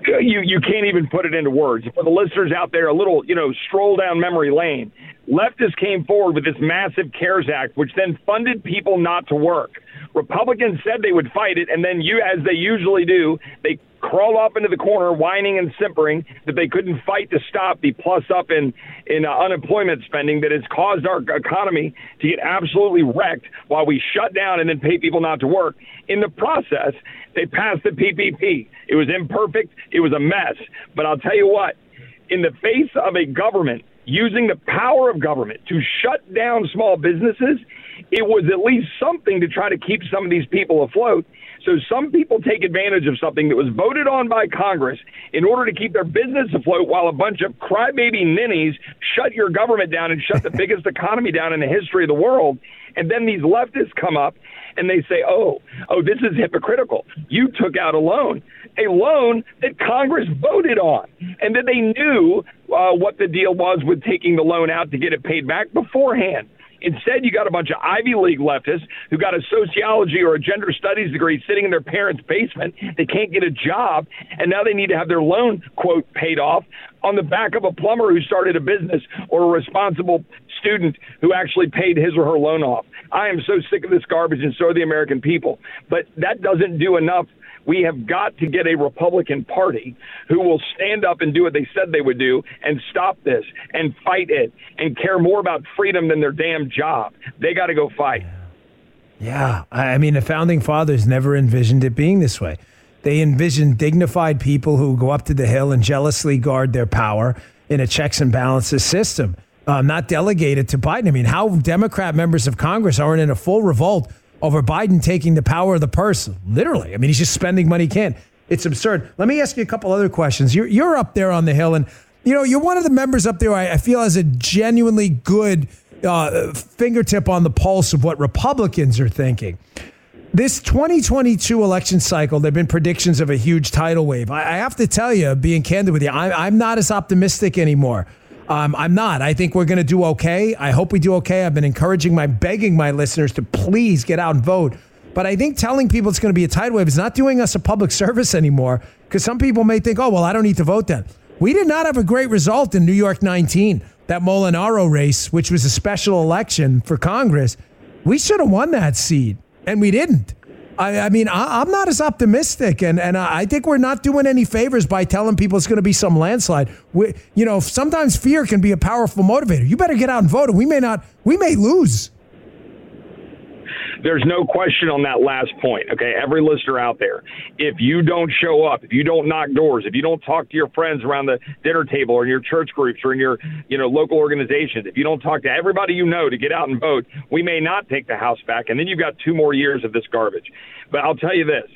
You you can't even put it into words. For the listeners out there, a little you know stroll down memory lane. Leftists came forward with this massive CARES Act, which then funded people not to work. Republicans said they would fight it, and then you, as they usually do, they crawl off into the corner, whining and simpering that they couldn't fight to stop the plus up in in uh, unemployment spending that has caused our economy to get absolutely wrecked while we shut down and then pay people not to work. In the process, they passed the PPP. It was imperfect. It was a mess. But I'll tell you what, in the face of a government using the power of government to shut down small businesses, it was at least something to try to keep some of these people afloat. So some people take advantage of something that was voted on by Congress in order to keep their business afloat while a bunch of crybaby ninnies shut your government down and shut the biggest economy down in the history of the world. And then these leftists come up and they say, oh, oh, this is hypocritical. You took out a loan, a loan that Congress voted on, and that they knew uh, what the deal was with taking the loan out to get it paid back beforehand. Instead, you got a bunch of Ivy League leftists who got a sociology or a gender studies degree sitting in their parents' basement. They can't get a job, and now they need to have their loan, quote, paid off on the back of a plumber who started a business or a responsible student who actually paid his or her loan off. I am so sick of this garbage, and so are the American people. But that doesn't do enough we have got to get a Republican Party who will stand up and do what they said they would do and stop this and fight it and care more about freedom than their damn job. They got to go fight. Yeah. I mean, the founding fathers never envisioned it being this way. They envisioned dignified people who go up to the Hill and jealously guard their power in a checks and balances system, uh, not delegated to Biden. I mean, how Democrat members of Congress aren't in a full revolt over Biden taking the power of the purse. Literally. I mean, he's just spending money he can't. It's absurd. Let me ask you a couple other questions. You're, you're up there on the Hill, and, you know, you're one of the members up there I, I feel has a genuinely good uh, fingertip on the pulse of what Republicans are thinking. This 2022 election cycle, there have been predictions of a huge tidal wave. I, I have to tell you, being candid with you, I, I'm not as optimistic anymore. Um, I'm not. I think we're going to do okay. I hope we do okay. I've been encouraging my, begging my listeners to please get out and vote. But I think telling people it's going to be a tidal wave is not doing us a public service anymore because some people may think, oh, well, I don't need to vote then. We did not have a great result in New York 19, that Molinaro race, which was a special election for Congress. We should have won that seat, and we didn't. I, I mean, I, am not as optimistic, and, and I think we're not doing any favors by telling people it's going to be some landslide. We, you know, sometimes fear can be a powerful motivator. You better get out and vote, and we may not, we may lose. There's no question on that last point. Okay, every listener out there, if you don't show up, if you don't knock doors, if you don't talk to your friends around the dinner table or in your church groups or in your you know local organizations, if you don't talk to everybody you know to get out and vote, we may not take the House back, and then you've got two more years of this garbage. But I'll tell you this: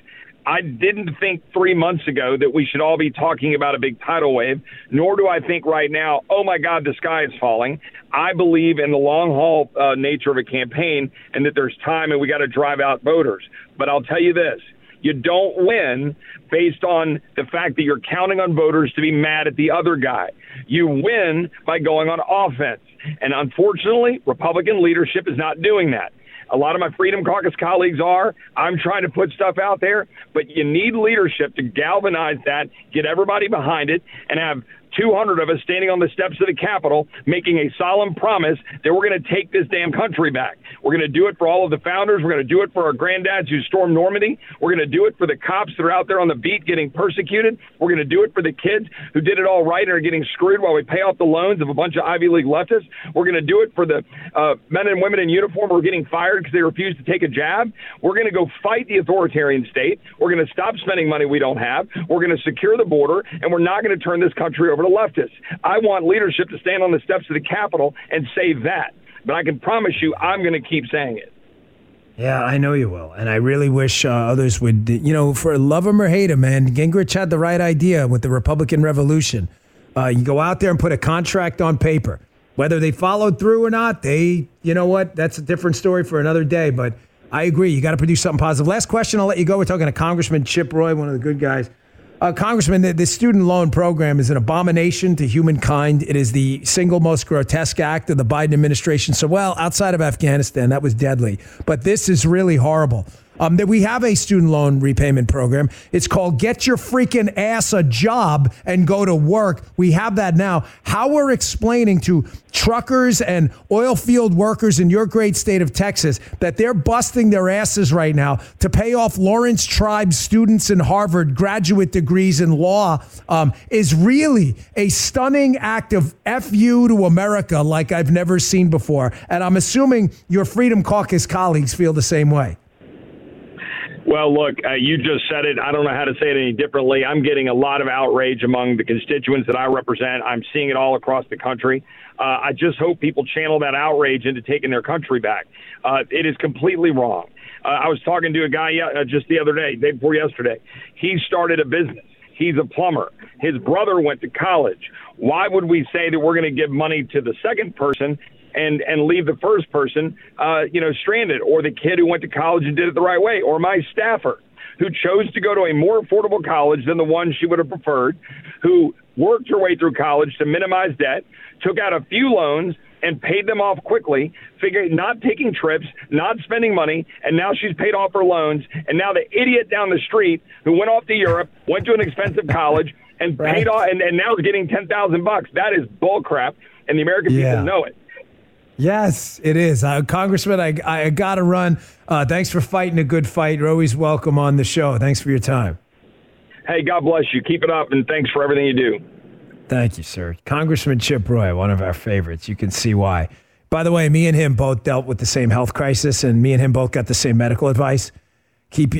I didn't think three months ago that we should all be talking about a big tidal wave, nor do I think right now, oh my God, the sky is falling. I believe in the long haul uh, nature of a campaign and that there's time and we got to drive out voters. But I'll tell you this you don't win based on the fact that you're counting on voters to be mad at the other guy. You win by going on offense. And unfortunately, Republican leadership is not doing that. A lot of my Freedom Caucus colleagues are. I'm trying to put stuff out there, but you need leadership to galvanize that, get everybody behind it, and have 200 of us standing on the steps of the Capitol making a solemn promise that we're going to take this damn country back. We're going to do it for all of the founders. We're going to do it for our granddads who stormed Normandy. We're going to do it for the cops that are out there on the beat getting persecuted. We're going to do it for the kids who did it all right and are getting screwed while we pay off the loans of a bunch of Ivy League leftists. We're going to do it for the uh, men and women in uniform who are getting fired because they refuse to take a jab. We're going to go fight the authoritarian state. We're going to stop spending money we don't have. We're going to secure the border, and we're not going to turn this country over leftists. I want leadership to stand on the steps of the Capitol and say that. But I can promise you, I'm going to keep saying it. Yeah, I know you will. And I really wish uh, others would, you know, for love them or hate them, man, Gingrich had the right idea with the Republican Revolution. Uh, you go out there and put a contract on paper. Whether they followed through or not, they, you know what, that's a different story for another day. But I agree. You got to produce something positive. Last question, I'll let you go. We're talking to Congressman Chip Roy, one of the good guys. Uh, Congressman, the, the, student loan program is an abomination to humankind. It is the single most grotesque act of the Biden administration. So, well, outside of Afghanistan, that was deadly. But this is really horrible. Um, that we have a student loan repayment program. It's called Get Your Freaking Ass a Job and Go to Work. We have that now. How we're explaining to truckers and oil field workers in your great state of Texas that they're busting their asses right now to pay off Laurence Tribe students in Harvard graduate degrees in law um, is really a stunning act of FU to America like I've never seen before. And I'm assuming your Freedom Caucus colleagues feel the same way. Well, look, uh, you just said it. I don't know how to say it any differently. I'm getting a lot of outrage among the constituents that I represent. I'm seeing it all across the country. Uh, I just hope people channel that outrage into taking their country back. Uh, it is completely wrong. Uh, I was talking to a guy uh, just the other day, day before yesterday. He started a business. He's a plumber. His brother went to college. Why would we say that we're going to give money to the second person and and leave the first person, uh, you know, stranded, or the kid who went to college and did it the right way, or my staffer who chose to go to a more affordable college than the one she would have preferred, who worked her way through college to minimize debt, took out a few loans and paid them off quickly, figuring not taking trips, not spending money, and now she's paid off her loans. And now the idiot down the street who went off to Europe, went to an expensive college, and right. paid off, and, and now is getting ten thousand bucks. That is bullcrap, and the American yeah. people know it. Yes, it is. Uh, Congressman, I, I got to run. Uh, thanks for fighting a good fight. You're always welcome on the show. Thanks for your time. Hey, God bless you. Keep it up, and thanks for everything you do. Thank you, sir. Congressman Chip Roy, one of our favorites. You can see why. By the way, me and him both dealt with the same health crisis, and me and him both got the same medical advice. Keep.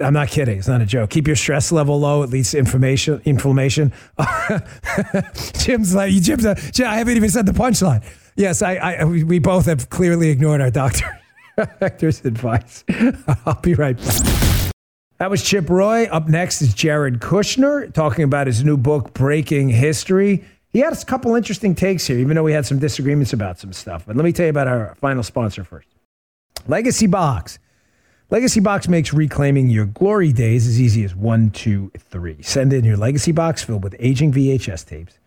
I'm not kidding. It's not a joke. Keep your stress level low. It leads to inflammation. Inflammation. Jim's like, Jim's. A, I haven't even said the punchline. Yes, I, I we both have clearly ignored our doctor doctor's advice. I'll be right back. That was Chip Roy. Up next is Jared Kushner talking about his new book, Breaking History. He had a couple interesting takes here, even though we had some disagreements about some stuff. But let me tell you about our final sponsor first Legacy Box. Legacy Box makes reclaiming your glory days as easy as one, two, three. Send in your Legacy Box filled with aging VHS tapes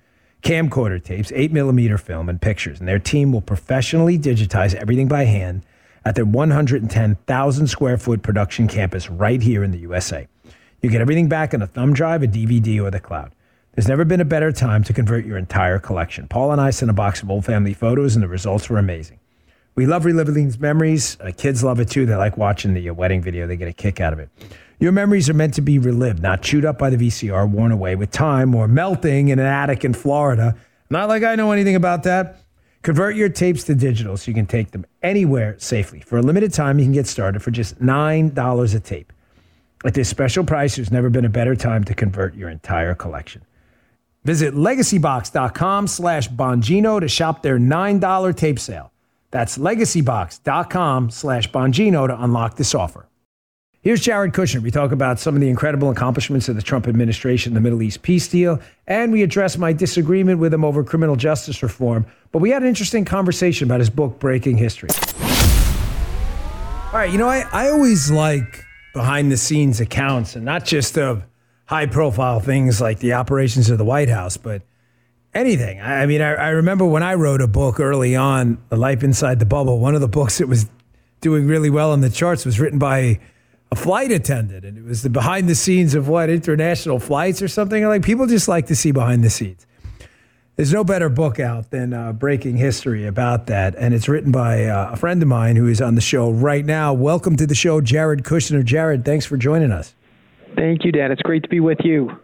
camcorder tapes, 8 millimeter film, and pictures. And their team will professionally digitize everything by hand at their 110,000 square foot production campus right here in the USA. You get everything back on a thumb drive, a DVD, or the cloud. There's never been a better time to convert your entire collection. Paula and I sent a box of old family photos, and the results were amazing. We love reliving these memories. Uh, kids love it too. They like watching the uh, wedding video, they get a kick out of it. Your memories are meant to be relived, not chewed up by the VCR, worn away with time, or melting in an attic in Florida. Not like I know anything about that. Convert your tapes to digital so you can take them anywhere safely. For a limited time, you can get started for just $9 a tape. At this special price, there's never been a better time to convert your entire collection. Visit legacybox.com slash Bongino to shop their $9 tape sale. That's legacybox.com slash Bongino to unlock this offer. Here's Jared Kushner. We talk about some of the incredible accomplishments of the Trump administration, the Middle East peace deal, and we address my disagreement with him over criminal justice reform. But we had an interesting conversation about his book, Breaking History. All right, you know, I, I always like behind the scenes accounts, and not just of high profile things like the operations of the White House, but anything. I, mean, I, I remember when I wrote a book early on, The Life Inside the Bubble, one of the books that was doing really well on the charts was written by a flight attendant, and it was the behind the scenes of what international flights or something. Like people just like to see behind the scenes. There's no better book out than uh, Breaking History about that, and it's written by uh, a friend of mine who is on the show right now. Welcome to the show, Jared Kushner. Jared, thanks for joining us. Thank you, Dan. It's great to be with you.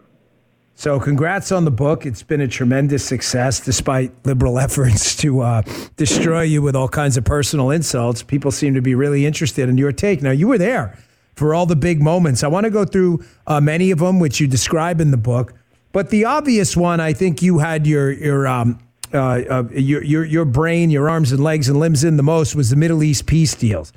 So, congrats on the book. It's been a tremendous success despite liberal efforts to uh, destroy you with all kinds of personal insults. People seem to be really interested in your take. Now, you were there for all the big moments. I want to go through uh, many of them, which you describe in the book. But the obvious one, I think you had your your um, uh, uh, your, your your brain, your arms and legs and limbs in the most was the Middle East peace deals.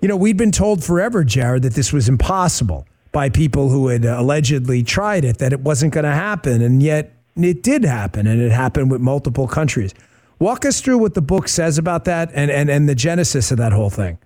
You know, we'd been told forever, Jared, that this was impossible by people who had allegedly tried it, that it wasn't going to happen, and yet it did happen, and it happened with multiple countries. Walk us through what the book says about that and, and, and the genesis of that whole thing.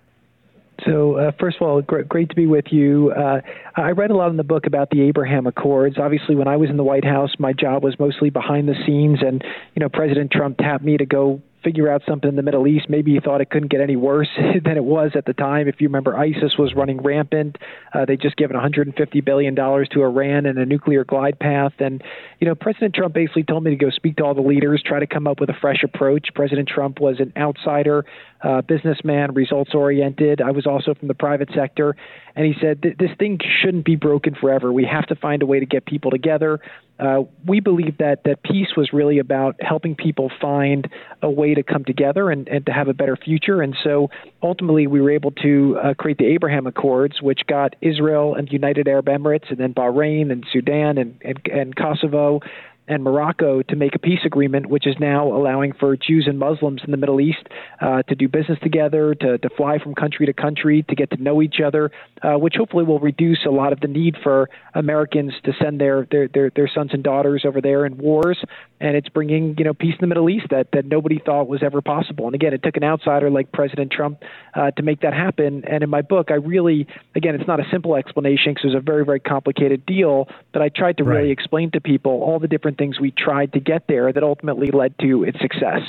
So, uh, first of all, great, great to be with you. Uh, I read a lot in the book about the Abraham Accords. Obviously, when I was in the White House, my job was mostly behind the scenes, and you know, President Trump tapped me to go figure out something in the Middle East. Maybe he thought it couldn't get any worse than it was at the time. If you remember, ISIS was running rampant. Uh, they just given 150 billion dollars to Iran and a nuclear glide path. And you know, President Trump basically told me to go speak to all the leaders, try to come up with a fresh approach. President Trump was an outsider, uh, businessman, results oriented. I was also from the private sector, and he said this thing shouldn't be broken forever. We have to find a way to get people together. Uh, we believe that that peace was really about helping people find a way to come together and, and to have a better future. And so ultimately, we were able to uh, create the Abraham Accords, which got Israel and the United Arab Emirates, and then Bahrain and Sudan and, and, and Kosovo and Morocco to make a peace agreement, which is now allowing for Jews and Muslims in the Middle East uh, to do business together, to, to fly from country to country, to get to know each other, uh, which hopefully will reduce a lot of the need for Americans to send their, their, their, their sons and daughters over there in wars. And it's bringing you know peace in the Middle East that, that nobody thought was ever possible. And again, it took an outsider like President Trump uh, to make that happen. And in my book, I really, again, it's not a simple explanation because it was a very, very complicated deal, but I tried to really explain to people all the different different things we tried to get there that ultimately led to its success.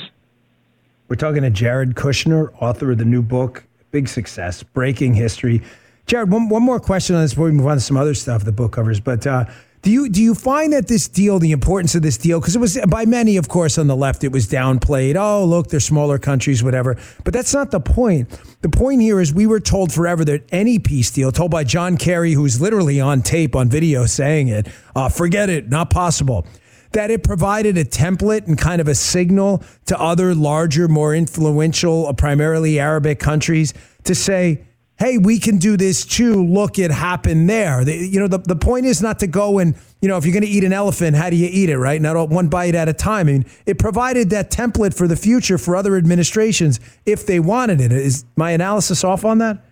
We're talking to Jared Kushner, author of the new book, Big Success, Breaking History. Jared, one, one more question on this before we move on to some other stuff the book covers. But uh, do you do you find that this deal, the importance of this deal, because it was by many, of course, on the left, it was downplayed. Oh, look, they're smaller countries, whatever. But that's not the point. The point here is we were told forever that any peace deal, told by John Kerry, who's literally on tape, on video, saying it, uh, forget it, not possible that it provided a template and kind of a signal to other larger, more influential, uh, primarily Arabic countries to say, hey, we can do this too. Look, it happened there. The, you know, the, the point is not to go and, you know, if you're going to eat an elephant, how do you eat it, right? Not one bite at a time. I mean, it provided that template for the future for other administrations if they wanted it. Is my analysis off on that?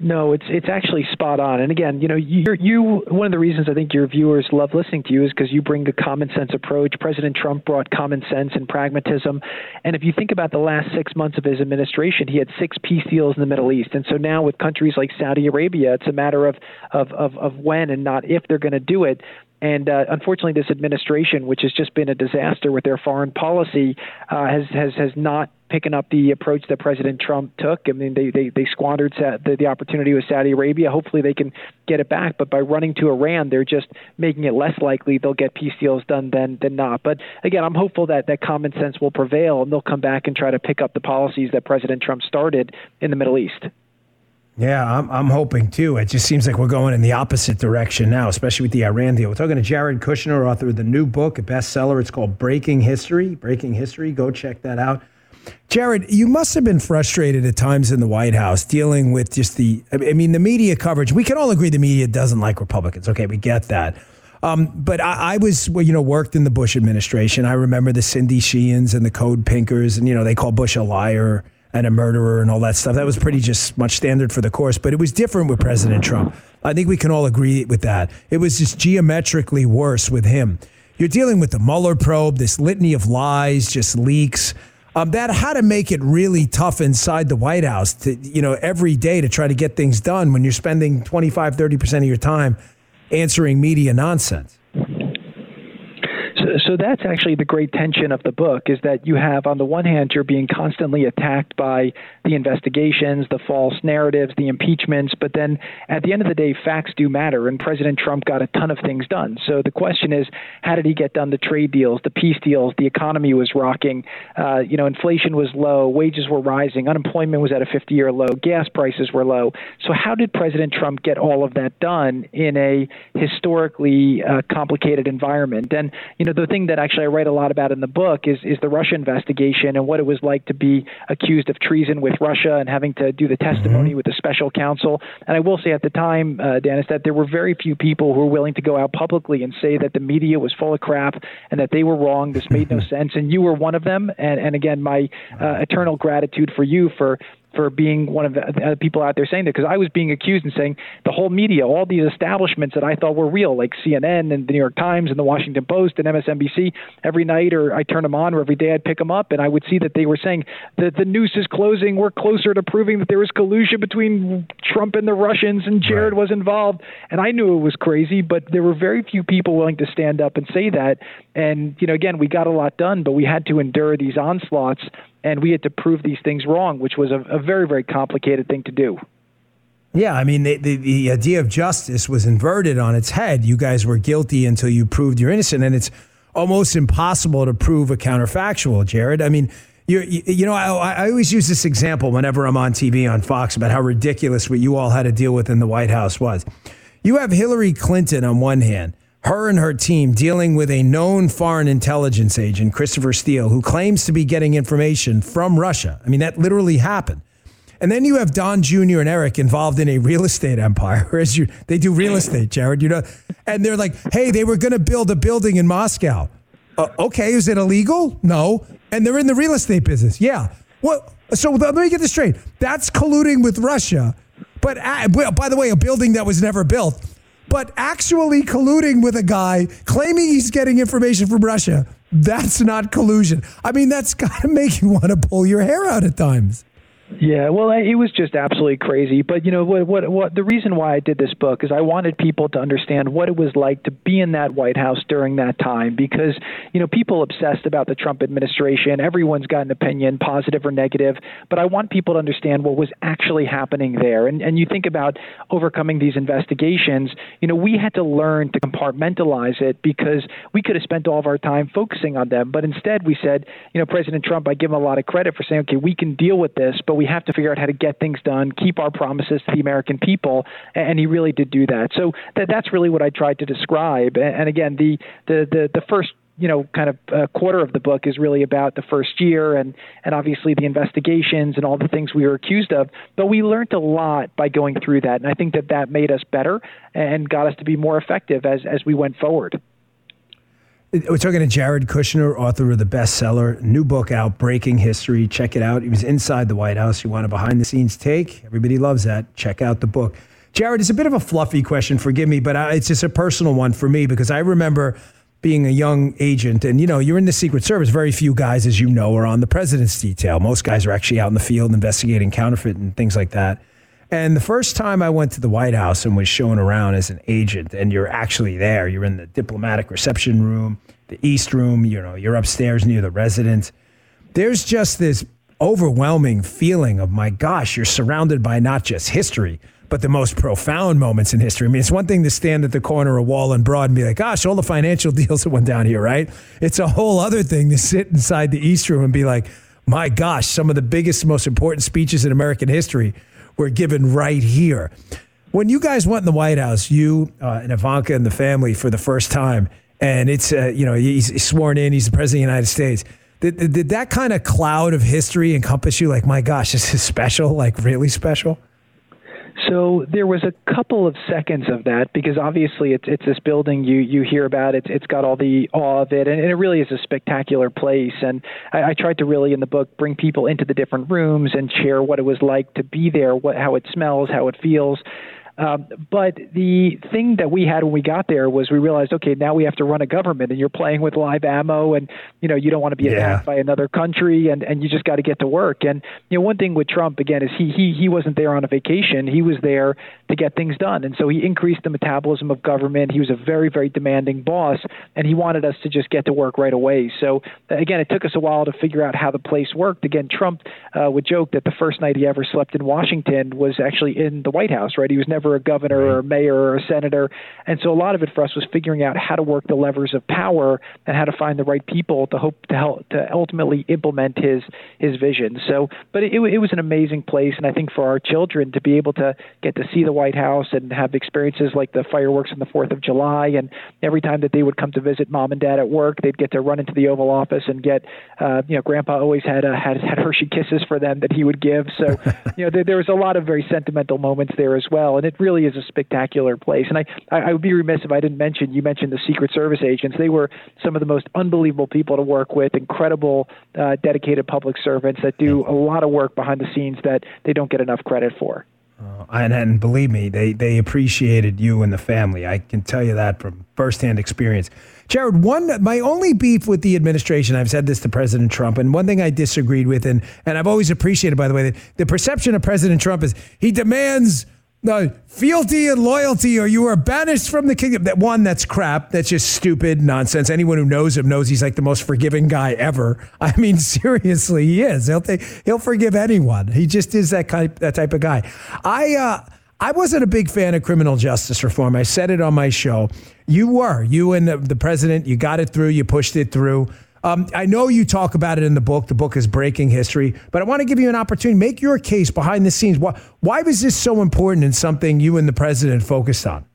No, it's it's actually spot on. And again, you know, you you one of the reasons I think your viewers love listening to you is because you bring a common sense approach. President Trump brought common sense and pragmatism. And if you think about the last six months of his administration, he had six peace deals in the Middle East. And so now with countries like Saudi Arabia, it's a matter of of of, of when and not if they're going to do it. And uh, unfortunately, this administration, which has just been a disaster with their foreign policy, uh, has has has not picking up the approach that President Trump took. I mean, they they, they squandered the, the opportunity with Saudi Arabia. Hopefully, they can get it back. But by running to Iran, they're just making it less likely they'll get peace deals done than than not. But again, I'm hopeful that that common sense will prevail and they'll come back and try to pick up the policies that President Trump started in the Middle East. Yeah, I'm, I'm hoping too. It just seems like we're going in the opposite direction now, especially with the Iran deal. We're talking to Jared Kushner, author of the new book, a bestseller. It's called Breaking History. Breaking History. Go check that out. Jared, you must have been frustrated at times in the White House dealing with just the, I mean, the media coverage. We can all agree the media doesn't like Republicans. Okay, we get that. Um, but I, I, was, you know, worked in the Bush administration. I remember the Cindy Sheehan's and the Code Pinkers, and, you know, they call Bush a liar and a murderer and all that stuff. That was pretty just much standard for the course, but it was different with President Trump. I think we can all agree with that. It was just geometrically worse with him. You're dealing with the Mueller probe, this litany of lies, just leaks. Um, that had to make it really tough inside the White House to, you know, every day to try to get things done when you're spending 25, 30% of your time answering media nonsense so that's actually the great tension of the book is that you have on the one hand you're being constantly attacked by the investigations, the false narratives, the impeachments, but then at the end of the day facts do matter and President Trump got a ton of things done. So the question is how did he get done the trade deals, the peace deals, the economy was rocking, uh, you know inflation was low, wages were rising, unemployment was at a 50-year low, gas prices were low. So how did President Trump get all of that done in a historically uh, complicated environment? And you know the thing that actually I write a lot about in the book is is the Russia investigation and what it was like to be accused of treason with Russia and having to do the testimony mm-hmm. with the special counsel. And I will say at the time, uh, Dennis, that there were very few people who were willing to go out publicly and say that the media was full of crap and that they were wrong. This made no sense, and you were one of them. And and again, my uh, eternal gratitude for you for for being one of the people out there saying that because I was being accused and saying the whole media, all these establishments that I thought were real, like CNN and the New York Times and the Washington Post and MSNBC, every night or I turn them on or every day I'd pick them up and I would see that they were saying that the noose is closing. We're closer to proving that there was collusion between Trump and the Russians and Jared right. was involved. And I knew it was crazy, but there were very few people willing to stand up and say that. And, you know, again, we got a lot done, but we had to endure these onslaughts and we had to prove these things wrong, which was a, a very, very complicated thing to do. Yeah, I mean, the, the, the, idea of justice was inverted on its head. You guys were guilty until you proved you're innocent, and it's almost impossible to prove a counterfactual, Jared. I mean, you, you know, I, I always use this example whenever I'm on TV on Fox about how ridiculous what you all had to deal with in the White House was. You have Hillary Clinton on one hand, her and her team dealing with a known foreign intelligence agent, Christopher Steele, who claims to be getting information from Russia. I mean, that literally happened. And then you have Don Jr. and Eric involved in a real estate empire, whereas you they do real estate, Jared. You know, and they're like, hey, they were going to build a building in Moscow. Uh, okay, is it illegal? No. And they're in the real estate business. Yeah. Well, so let me get this straight. That's colluding with Russia. But uh, by the way, a building that was never built. But actually colluding with a guy claiming he's getting information from Russia, that's not collusion. I mean, that's got to make you want to pull your hair out at times. Yeah, well, it was just absolutely crazy. But you know what? What? What? The reason why I did this book is I wanted people to understand what it was like to be in that White House during that time, because you know people obsessed about the Trump administration. Everyone's got an opinion, positive or negative. But I want people to understand what was actually happening there. And and you think about overcoming these investigations. You know, we had to learn to compartmentalize it because we could have spent all of our time focusing on them, but instead we said, you know, President Trump, I give him a lot of credit for saying, okay, we can deal with this, but we we have to figure out how to get things done, keep our promises to the American people, and he really did do that. So that, that's really what I tried to describe. And again, the the the, the first you know kind of uh, quarter of the book is really about the first year and and obviously the investigations and all the things we were accused of but we learned a lot by going through that and i think that that made us better and got us to be more effective as as we went forward we're talking to Jared Kushner, author of the bestseller, new book out, Breaking History. Check it out. He was inside the White House. You want a behind the scenes take? Everybody loves that. Check out the book. Jared, it's a bit of a fluffy question, forgive me, but it's just a personal one for me because I remember being a young agent and you know you're in the secret service very few guys as you know are on the president's detail most guys are actually out in the field investigating counterfeit and things like that and the first time I went to the White House and was shown around as an agent, and you're actually there, you're in the diplomatic reception room, the East Room, you know, you're upstairs near the residence. There's just this overwhelming feeling of, my gosh, you're surrounded by not just history, but the most profound moments in history. I mean, it's one thing to stand at the corner of Wall and Broad and be like, gosh, all the financial deals that went down here, right? It's a whole other thing to sit inside the East Room and be like, my gosh, some of the biggest, most important speeches in American history were given right here. When you guys went in the White House, you uh, and Ivanka and the family for the first time, and it's uh, you know he's sworn in, he's the president of the United States. Did, did, did that kind of cloud of history encompass you? Like, my gosh, this is special, like really special. So there was a couple of seconds of that because obviously it's it's this building you you hear about. It it's got all the awe of it and, and it really is a spectacular place. And I, I tried to really in the book bring people into the different rooms and share what it was like to be there what how it smells how it feels um, but the thing that we had when we got there was we realized, okay, now we have to run a government, and you're playing with live ammo, and you know you don't want to be attacked yeah. by another country, and and you just got to get to work. And you know one thing with Trump again is he he he wasn't there on a vacation; he was there to get things done, and so he increased the metabolism of government. He was a very very demanding boss, and he wanted us to just get to work right away. So again, it took us a while to figure out how the place worked. Again, Trump uh, would joke that the first night he ever slept in Washington was actually in the White House. Right, he was never never a governor or a mayor or a senator. And so a lot of it for us was figuring out how to work the levers of power and how to find the right people to hope to help to ultimately implement his his vision. So, but it, it was an amazing place, and I think for our children to be able to get to see the White House and have experiences like the fireworks on the Fourth of July, and every time that they would come to visit mom and dad at work, they'd get to run into the Oval Office and get, uh, you know, Grandpa always had a, had had Hershey kisses for them that he would give. So, you know, there, there was a lot of very sentimental moments there as well, and it it really is a spectacular place. And I, I, I would be remiss if I didn't mention you mentioned the Secret Service agents. They were some of the most unbelievable people to work with, incredible, uh, dedicated public servants that do a lot of work behind the scenes that they don't get enough credit for. Uh, and, and believe me, they, they appreciated you and the family. I can tell you that from firsthand experience. Jared, one my only beef with the administration, I've said this to President Trump, and one thing I disagreed with, and, and I've always appreciated, by the way, that the perception of President Trump is he demands No, fealty and loyalty, or you are banished from the kingdom. That one, that's crap. That's just stupid nonsense. Anyone who knows him knows he's like the most forgiving guy ever. I mean, seriously, he is. He'll he'll forgive anyone. He just is that kind, that type of guy. I, uh, I wasn't a big fan of criminal justice reform. I said it on my show. You were. You and the, the president. You got it through. You pushed it through. Um, I know you talk about it in the book. The book is Breaking History, but I want to give you an opportunity. Make your case behind the scenes. Why, why was this so important and something you and the president focused on?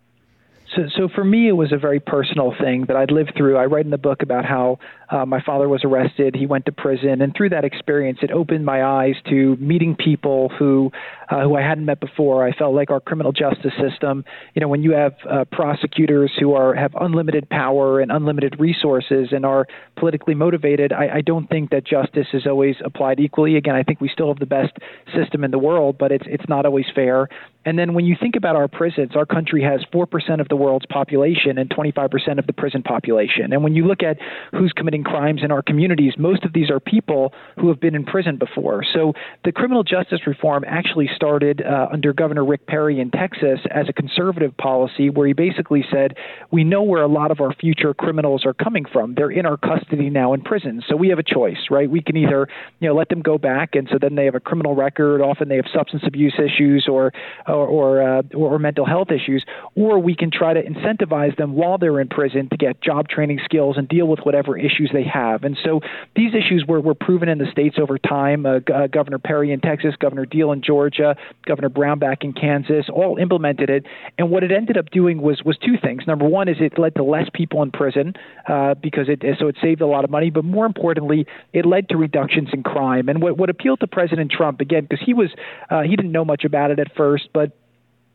So, so for me, it was a very personal thing that I'd lived through. I write in the book about how uh, my father was arrested, he went to prison, and through that experience, it opened my eyes to meeting people who uh, who I hadn't met before. I felt like our criminal justice system, you know, when you have uh, prosecutors who are have unlimited power and unlimited resources and are politically motivated, I, I don't think that justice is always applied equally. Again, I think we still have the best system in the world, but it's it's not always fair. And then when you think about our prisons, our country has 4% of the world's population and 25% of the prison population. And when you look at who's committing crimes in our communities, most of these are people who have been in prison before. So the criminal justice reform actually started uh, under Governor Rick Perry in Texas as a conservative policy where he basically said, We know where a lot of our future criminals are coming from. They're in our custody now in prison. So we have a choice, right? We can either, you know, let them go back and so then they have a criminal record, often they have substance abuse issues or or or, uh, or mental health issues, or we can try to incentivize them while they're in prison to get job training skills and deal with whatever issues they have. And so these issues were, were proven in the states over time. Uh, uh, Governor Perry in Texas, Governor Deal in Georgia, Governor Brownback in Kansas, all implemented it. And what it ended up doing was was two things. Number one is it led to less people in prison uh, because it so it saved a lot of money. But more importantly, it led to reductions in crime. And what what appealed to President Trump again because he was uh, he didn't know much about it at first, but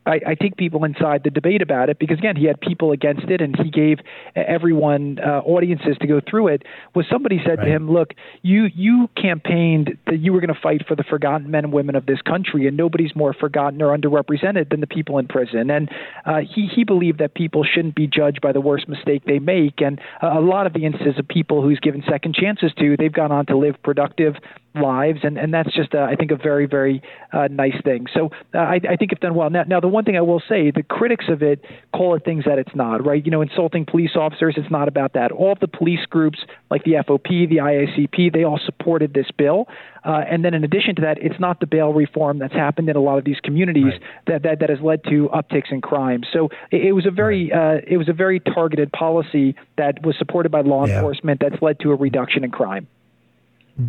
I, I think people inside the debate about it because again he had people against it and he gave everyone uh, audiences to go through it was somebody said right. to him look you you campaigned that you were going to fight for the forgotten men and women of this country and nobody's more forgotten or underrepresented than the people in prison and uh, he he believed that people shouldn't be judged by the worst mistake they make and a lot of the instances of people who's given second chances to they've gone on to live productive lives, and, and that's just, uh, I think, a very, very uh, nice thing. So uh, I, I think it's done well. Now, now, the one thing I will say, the critics of it call it things that it's not, right? You know, insulting police officers, it's not about that. All of the police groups, like the FOP, the IACP, they all supported this bill. Uh, and then in addition to that, it's not the bail reform that's happened in a lot of these communities right. that, that, that has led to upticks in crime. So it, it was a very right. uh, it was a very targeted policy that was supported by law yeah. enforcement that's led to a reduction in crime.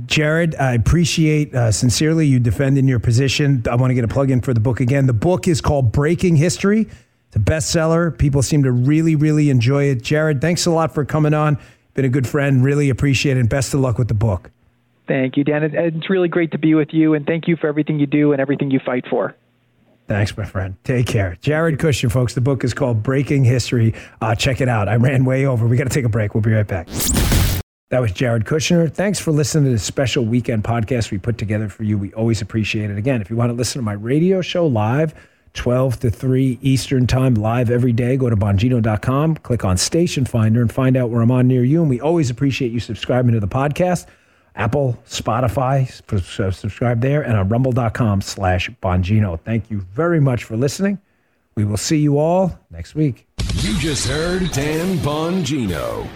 Jared, I appreciate uh, sincerely you defending your position. I want to get a plug in for the book again. The book is called Breaking History. It's a bestseller. People seem to really, really enjoy it. Jared, thanks a lot for coming on. Been a good friend. Really appreciate it. And best of luck with the book. Thank you, Dan. It's really great to be with you. And thank you for everything you do and everything you fight for. Thanks, my friend. Take care. Jared Kushner, folks. The book is called Breaking History. Uh, check it out. I ran way over. We got to take a break. We'll be right back. That was Jared Kushner. Thanks for listening to this special weekend podcast we put together for you. We always appreciate it. Again, if you want to listen to my radio show live, 12 to 3 Eastern Time, live every day, go to Bongino.com, click on Station Finder, and find out where I'm on near you. And we always appreciate you subscribing to the podcast. Apple, Spotify, subscribe there, and on rumble.com slash Bongino. Thank you very much for listening. We will see you all next week. You just heard Dan Bongino.